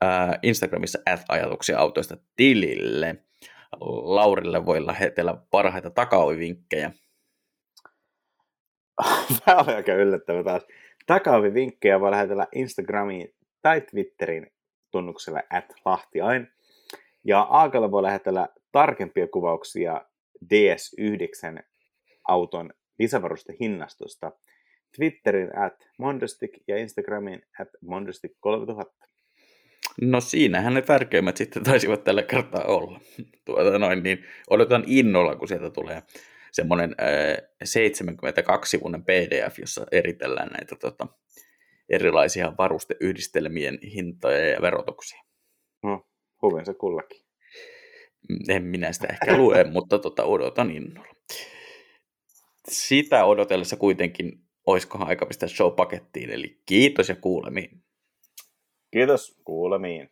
ää, Instagramissa at ajatuksia autoista tilille. Laurille voi lähetellä parhaita takaovivinkkejä. Tämä oli aika yllättävä taas. Takaovivinkkejä voi lähetellä Instagramiin tai Twitterin tunnuksella at lahtiain. Ja Aakalle voi lähetellä tarkempia kuvauksia DS9 auton lisävarustehinnastosta Twitterin at Mondostik ja Instagramin at Mondostik3000. No siinähän ne tärkeimmät sitten taisivat tällä kertaa olla. Tuota noin, niin odotan innolla, kun sieltä tulee semmoinen äh, 72-sivuinen PDF, jossa eritellään näitä tota, erilaisia varusteyhdistelmien hintoja ja verotuksia. No, huvensa kullakin. En minä sitä ehkä lue, mutta tota, odotan innolla. Sitä odotellessa kuitenkin olisikohan aika pistää show pakettiin, eli kiitos ja kuulemiin. Kiitos, kuulemiin.